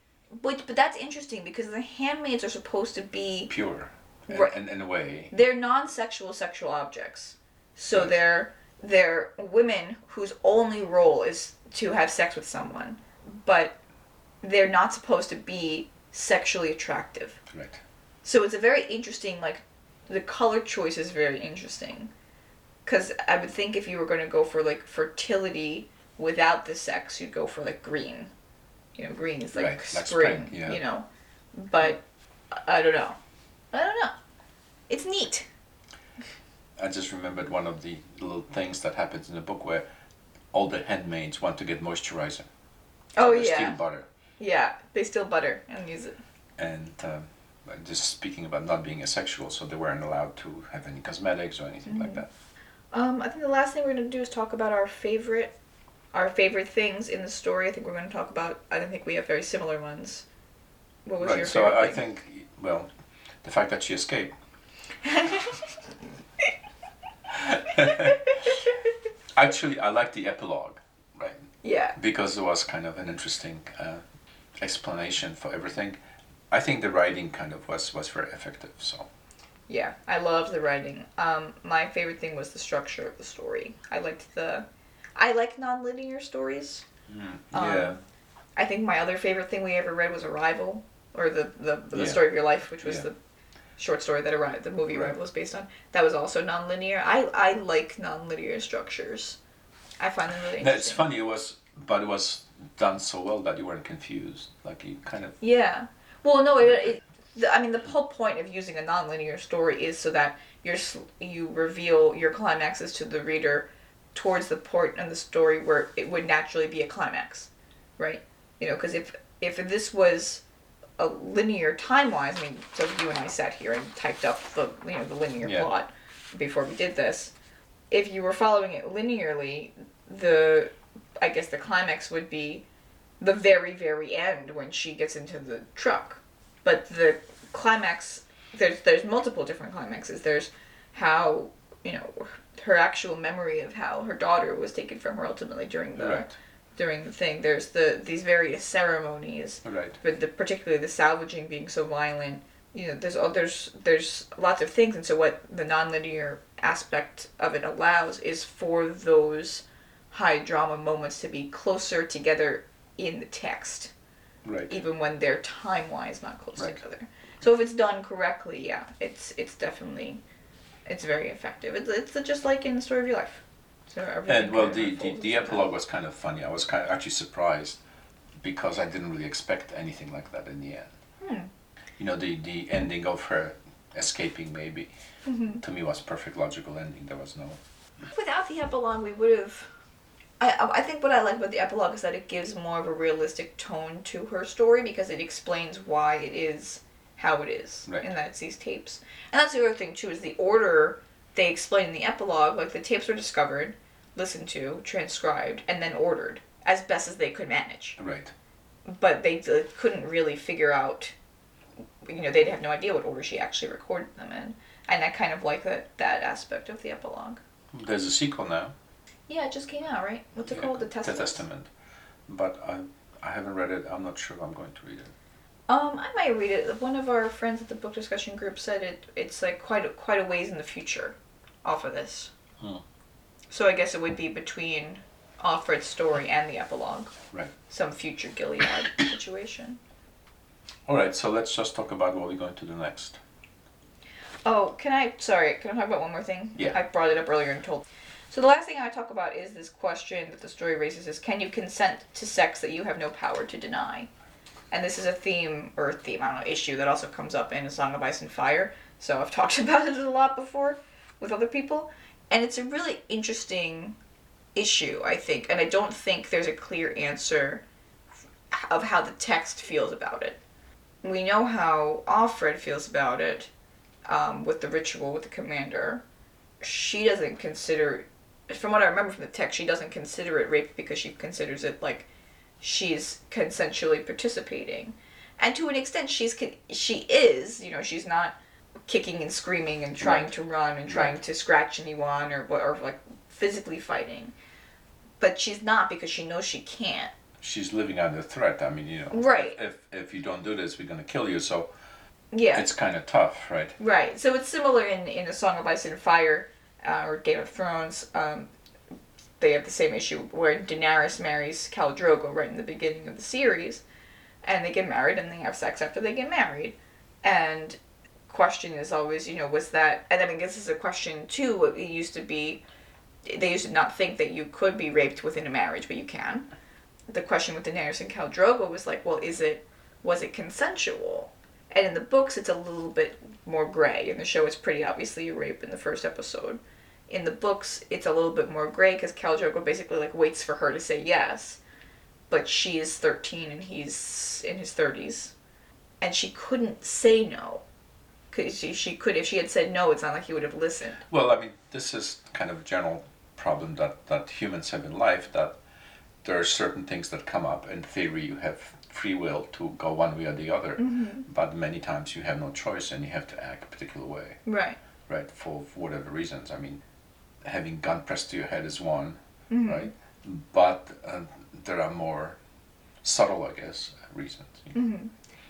Speaker 1: But but that's interesting because the handmaids are supposed to be
Speaker 2: Pure. In,
Speaker 1: Right.
Speaker 2: in, in a way.
Speaker 1: they're non-sexual sexual objects. So
Speaker 2: Right.
Speaker 1: they're they're women whose only role is to have sex with someone, but they're not supposed to be sexually attractive.
Speaker 2: Right.
Speaker 1: So it's a very interesting like the color choice is very interesting. Cuz I would think if you were going to go for like fertility without the sex, you'd go for like green. You know, green is like,
Speaker 2: Right,
Speaker 1: spring,
Speaker 2: spring, yeah.
Speaker 1: you know. But I- don't know. I don't know. It's neat.
Speaker 2: I just remembered one of the little things that happens in the book where all the handmaids want to get moisturizer.
Speaker 1: Oh
Speaker 2: They steal
Speaker 1: yeah.
Speaker 2: butter.
Speaker 1: Yeah, they steal butter and use it.
Speaker 2: and um, just speaking about not being asexual, so they weren't allowed to have any cosmetics or anything like that.
Speaker 1: Um, I think the last thing we're gonna do is talk about our favorite, our favorite things in the story. I think we're gonna talk about. I don't think we have very similar ones. What was your
Speaker 2: Right. So
Speaker 1: favorite
Speaker 2: I
Speaker 1: thing?
Speaker 2: think, well, the fact that she escaped. Actually, I like the epilogue, right?
Speaker 1: yeah.
Speaker 2: Because it was kind of an interesting uh, explanation for everything. I think the writing kind of was was very effective. So
Speaker 1: Yeah, I loved the writing. Um, my favorite thing was the structure of the story. I liked the, I like non-linear stories. Um,
Speaker 2: yeah,
Speaker 1: I think my other favorite thing we ever read was Arrival, or the the, the
Speaker 2: Yeah.
Speaker 1: story of your life, which was
Speaker 2: Yeah.
Speaker 1: the short story that Arrival, the movie. Arrival was based on. That was also non-linear. I I like non-linear structures. I find them really
Speaker 2: it's funny. It was, but it was done so well that you weren't confused. Like you kind of
Speaker 1: Yeah. Well, no, it, it the, I mean the whole point of using a non-linear story is so that you're you reveal your climaxes to the reader towards the point in the story where it would naturally be a climax, right? You know, because if if this was a linear time wise, I mean, so you and I sat here and typed up the you know the linear
Speaker 2: Yeah.
Speaker 1: plot before we did this. If you were following it linearly, the I guess the climax would be the very very end when she gets into the truck. But the climax there's there's multiple different climaxes. There's how you know her actual memory of how her daughter was taken from her ultimately during the
Speaker 2: Right.
Speaker 1: during the thing. There's the these various ceremonies,
Speaker 2: Right.
Speaker 1: but the particularly the salvaging being so violent. You know, there's oh, there's there's lots of things, and so what the nonlinear aspect of it allows is for those high drama moments to be closer together in the text
Speaker 2: Right.
Speaker 1: even when they're time wise not close
Speaker 2: Right.
Speaker 1: together. So if it's done correctly, yeah, it's it's definitely it's very effective. It's, it's just like in the story of your life. So
Speaker 2: And well, the, the, the epilogue was kind of funny. I was kind of actually surprised because I didn't really expect anything like that in the end.
Speaker 1: Hmm.
Speaker 2: You know, the, the ending of her escaping maybe
Speaker 1: Mhm.
Speaker 2: to me was perfect logical ending. There was no.
Speaker 1: Without the epilogue, we would have. I I think what I like about the epilogue is that it gives more of a realistic tone to her story because it explains why it is how it is,
Speaker 2: Right.
Speaker 1: and that it's these tapes. And that's the other thing too is the order they explain in the epilogue. Like the tapes were discovered, listened to, transcribed, and then ordered as best as they could manage.
Speaker 2: right.
Speaker 1: But they uh, couldn't really figure out. You know, they'd have no idea what order she actually recorded them in, and I kind of like that that aspect of the epilogue.
Speaker 2: There's a sequel now.
Speaker 1: Yeah, it just came out, right? What's it
Speaker 2: Yeah,
Speaker 1: called? The Testament.
Speaker 2: The Testament. But I, I haven't read it. I'm not sure I'm going to read it.
Speaker 1: Um, I might read it. One of our friends at the book discussion group said it. It's like quite a, quite a ways in the future, off of this.
Speaker 2: Hmm.
Speaker 1: So I guess it would be between Offred's story and the epilogue.
Speaker 2: Right.
Speaker 1: Some future Gilead situation.
Speaker 2: All right, so let's just talk about what we're going to do next.
Speaker 1: Oh, can I? Sorry, can I talk about one more thing?
Speaker 2: Yeah.
Speaker 1: I brought it up earlier and told. So the last thing I want to talk about is this question that the story raises: is can you consent to sex that you have no power to deny? And this is a theme or theme, I don't know, issue that also comes up in A Song of Ice and Fire. So I've talked about it a lot before with other people, and it's a really interesting issue, I think. And I don't think there's a clear answer of how the text feels about it. We know how Offred feels about it um, with the ritual with the commander. She doesn't consider, from what I remember from the text, she doesn't consider it rape because she considers it like she's consensually participating, and to an extent, she's she is. You know, she's not kicking and screaming and trying
Speaker 2: Right.
Speaker 1: to run and trying
Speaker 2: Right.
Speaker 1: to scratch anyone or or like physically fighting, but she's not because she knows she can't.
Speaker 2: She's living under threat. I mean, you know,
Speaker 1: Right.
Speaker 2: if if you don't do this, we're gonna kill you. So
Speaker 1: Yeah.
Speaker 2: it's kind of tough, right?
Speaker 1: Right. So it's similar in in A Song of Ice and Fire uh, or Game of Thrones. Um, they have the same issue where Daenerys marries Khal Drogo right in the beginning of the series, and they get married and they have sex after they get married, and question is always you know was that and I mean this is a question too. It used to be they used to not think that you could be raped within a marriage, but you can. The question with Daenerys and Khal Drogo was like, well, is it was it consensual? And in the books, it's a little bit more gray. In the show, it's pretty obviously a rape in the first episode. In the books, it's a little bit more gray because Khal Drogo basically like waits for her to say yes, but she is thirteen and he's in his thirties, and she couldn't say no. Cause she she could if she had said no, it's not like he would have listened.
Speaker 2: Well, I mean, this is kind of a general problem that, that humans have in life that there are certain things that come up. In theory, you have free will to go one way or the other, mm-hmm. but many times you have no choice and you have to act a particular way,
Speaker 1: Right.
Speaker 2: right? For, for whatever reasons. I mean, having gun pressed to your head is one,
Speaker 1: Mhm.
Speaker 2: right? But uh, there are more subtle, I guess, reasons.
Speaker 1: hmm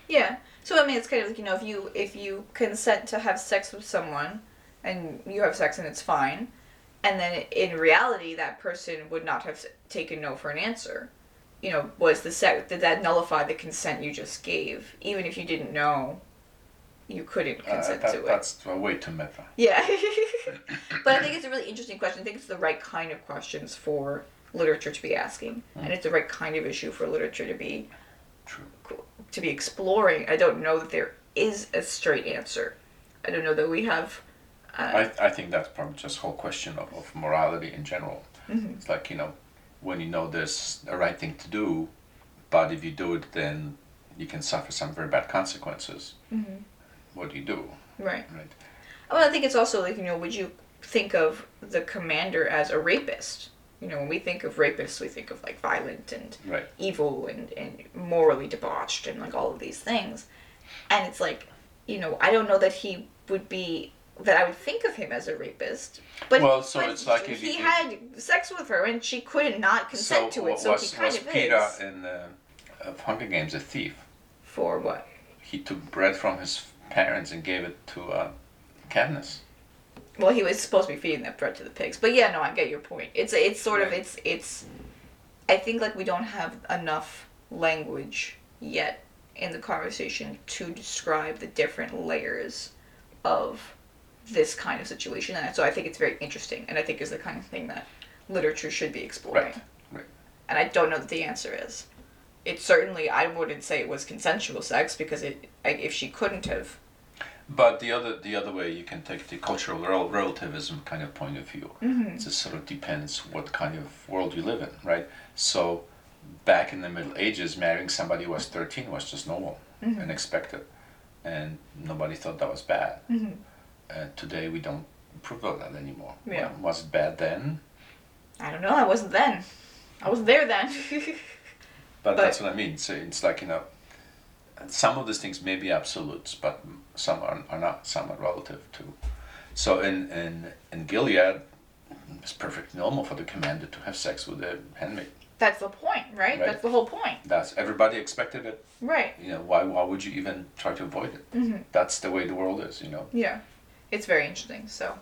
Speaker 1: Yeah. So I mean, it's kind of like you know, if you if you consent to have sex with someone, and you have sex and it's fine, and then in reality that person would not have taken no for an answer. You know, was the sex did that nullify the consent you just gave, even if you didn't know? You couldn't
Speaker 2: Uh,
Speaker 1: consent
Speaker 2: that,
Speaker 1: to it.
Speaker 2: that's a way too meta.
Speaker 1: Yeah. but I think it's a really interesting question. I think it's the right kind of questions for literature to be asking, and it's the right kind of issue for literature to be
Speaker 2: True.
Speaker 1: to be exploring. I don't know that there is a straight answer. I don't know that we have. Uh,
Speaker 2: I, I think that's probably just whole question of, of morality in general. It's like you know, when you know there's a right thing to do, but if you do it, then you can suffer some very bad consequences. What do you do,
Speaker 1: Right.
Speaker 2: right?
Speaker 1: Well, I think it's also like you know, would you think of the commander as a rapist? You know, when we think of rapists, we think of like violent and
Speaker 2: Right.
Speaker 1: evil and, and morally debauched and like all of these things. And it's like, you know, I don't know that he would be that I would think of him as a rapist. But
Speaker 2: Well, so
Speaker 1: but
Speaker 2: it's like if
Speaker 1: he
Speaker 2: you-
Speaker 1: had sex with her and she couldn't not consent to it, so
Speaker 2: was,
Speaker 1: he kind
Speaker 2: was
Speaker 1: of
Speaker 2: Peeta
Speaker 1: is.
Speaker 2: in uh, of Hunger Games a thief?
Speaker 1: For what?
Speaker 2: He took bread from his parents and gave it to uh, Katniss.
Speaker 1: Well, he was supposed to be feeding that bread to the pigs, but yeah, no, I get your point. It's it's sort of it's it's. I think like we don't have enough language yet in the conversation to describe the different layers of this kind of situation, and so I think it's very interesting, and I think is the kind of thing that literature should be exploring.
Speaker 2: Right, right.
Speaker 1: And I don't know that the answer is. It certainly I wouldn't say it was consensual sex because it I, if she couldn't have.
Speaker 2: But the other the other way you can take the cultural rel- relativism kind of point of view.
Speaker 1: Mm-hmm.
Speaker 2: It just sort of depends what kind of world you live in, right? So back in the Middle Ages, marrying somebody who was 13 was just normal
Speaker 1: Mm-hmm.
Speaker 2: and expected, and nobody thought that was bad.
Speaker 1: Mm-hmm.
Speaker 2: Uh, today we don't approve of that anymore.
Speaker 1: Yeah.
Speaker 2: Wa- Was it bad then?
Speaker 1: I don't know. I wasn't then. I wasn't there then.
Speaker 2: But,
Speaker 1: But-
Speaker 2: that's what I mean. So it's like you know, some of these things may be absolutes, but some are, are not. Some are relative too. So in in in Gilead, it's perfectly normal for the commander to have sex with a handmaid.
Speaker 1: That's the point, right?
Speaker 2: Right.
Speaker 1: That's the whole point.
Speaker 2: That's everybody expected it.
Speaker 1: Right.
Speaker 2: You know why? Why would you even try to avoid it?
Speaker 1: Mm-hmm.
Speaker 2: That's the way the world is. You know.
Speaker 1: Yeah. It's very interesting. So,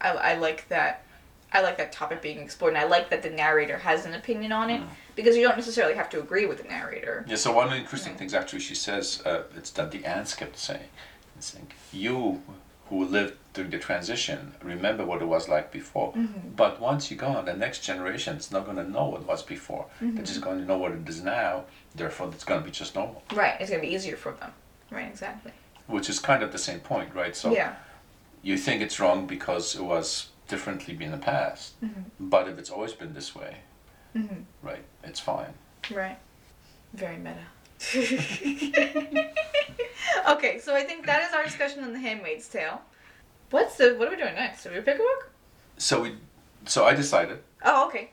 Speaker 1: I, I like that. I like that topic being explored, and I like that the narrator has an opinion on it because you don't necessarily have to agree with the narrator.
Speaker 2: Yeah. So one of the interesting things actually she says uh, it's that the aunts kept saying, it's saying you who lived during the transition remember what it was like before. Mm-hmm. But once you're gone, the next generation is not going to know what was before. Mm-hmm. They're just going to know what it is now. Therefore, it's going to be just normal,
Speaker 1: Right. It's gonna be easier for them. Right. Exactly.
Speaker 2: which is kind of the same point, right? So
Speaker 1: yeah.
Speaker 2: you think it's wrong because it was differently in the past. Mm-hmm. But if it's always been this way,
Speaker 1: Mm-hmm.
Speaker 2: right, it's fine.
Speaker 1: Right. Very meta. okay, so I think that is our discussion on The Handmaid's Tale. What's the what are we doing next? Did we pick a book?
Speaker 2: So we, so I decided
Speaker 1: Oh, okay.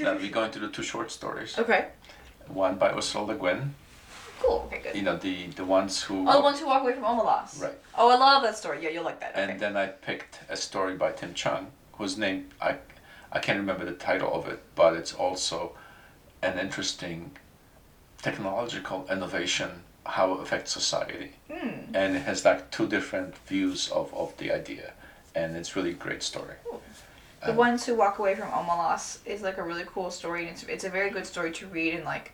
Speaker 2: that we're going to do two short stories.
Speaker 1: okay.
Speaker 2: One by Ursula Le Guin,
Speaker 1: Cool. Okay, good.
Speaker 2: you know the the ones who
Speaker 1: Oh, the ones who walk away from Omelas.
Speaker 2: Right.
Speaker 1: Oh, I love that story. Yeah, you'll like that. Okay.
Speaker 2: and then I picked a story by Tim Chiang whose name I I can't remember the title of it but it's also an interesting technological innovation how it affects society
Speaker 1: Hmm.
Speaker 2: and it has like two different views of, of the idea and it's really a great story
Speaker 1: The
Speaker 2: Um,
Speaker 1: ones who walk away from Omelas is like a really cool story, and it's it's a very good story to read in like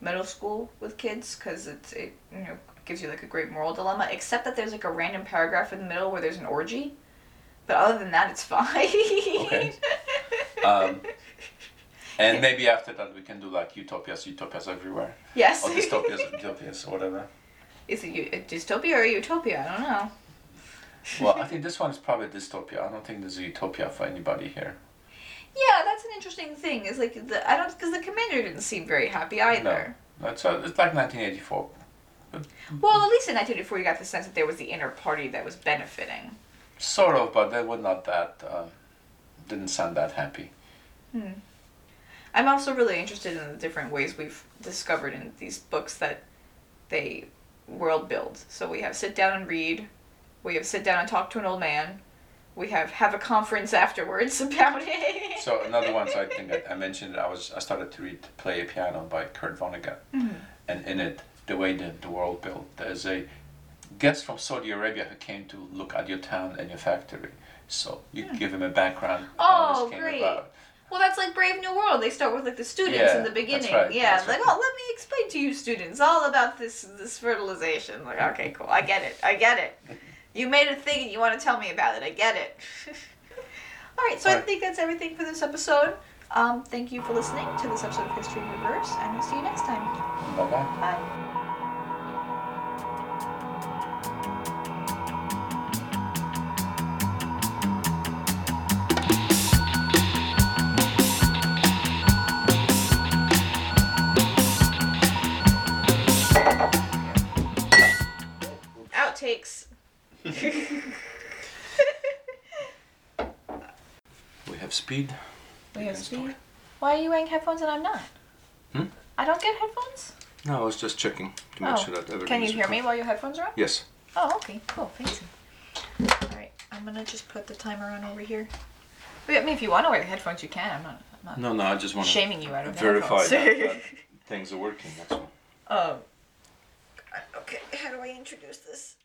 Speaker 1: middle school with kids because it's it you know gives you like a great moral dilemma. Except that there's like a random paragraph in the middle where there's an orgy, but other than that, it's fine.
Speaker 2: Okay. Um, and maybe after that we can do like utopias utopias everywhere
Speaker 1: yes.
Speaker 2: or dystopias utopias or whatever
Speaker 1: Is it a dystopia or a utopia? I don't know.
Speaker 2: Well, I think this one is probably dystopia. I don't think there's a utopia for anybody here.
Speaker 1: Yeah, that's an interesting thing. Is like the I don't because the commander didn't seem very happy either.
Speaker 2: No, it's, uh, it's like 1984.
Speaker 1: Well, at least in 1984, you got the sense that there was the inner party that was benefiting.
Speaker 2: Sort of, but they were not that. Uh, didn't sound that happy. Hmm.
Speaker 1: I'm also really interested in the different ways we've discovered in these books that they world build. So we have sit down and read, we have sit down and talk to an old man, we have have a conference afterwards about it.
Speaker 2: So another one. So I think I, I mentioned. I was I started to read "Player Piano" by Kurt Vonnegut, mm-hmm. and in it, the way the, the world built, there's a guest from Saudi Arabia who came to look at your town and your factory. So you give him a background.
Speaker 1: Oh,
Speaker 2: how this came
Speaker 1: great.
Speaker 2: About.
Speaker 1: Well, that's like Brave New World. They start with like the students
Speaker 2: Yeah,
Speaker 1: in the
Speaker 2: that's
Speaker 1: beginning.
Speaker 2: right,
Speaker 1: Yeah, like
Speaker 2: right.
Speaker 1: oh, let me explain to you students all about this this fertilization. Like okay, cool, I get it, I get it. You made a thing and you want to tell me about it. I get it. all right, so I think that's everything for this episode. Um, thank you for listening to this episode of History in Reverse, and we'll see you next time.
Speaker 2: Bye-bye. bye. We have speed.
Speaker 1: We have speed.
Speaker 2: start.
Speaker 1: Why are you wearing headphones and I'm not?
Speaker 2: Hmm?
Speaker 1: I don't get headphones.
Speaker 2: No, I was just checking to make
Speaker 1: Oh,
Speaker 2: sure that everything
Speaker 1: Can you hear me while your headphones are on?
Speaker 2: Yes.
Speaker 1: Oh, okay, cool, fancy. All right, I'm gonna just put the timer on over here. I mean, if you want to wear the headphones, you can. I'm not. I'm not
Speaker 2: No, no, I just want to
Speaker 1: shaming you out of
Speaker 2: verify that, that things are working. That's all.
Speaker 1: Um. Okay, how do I introduce this?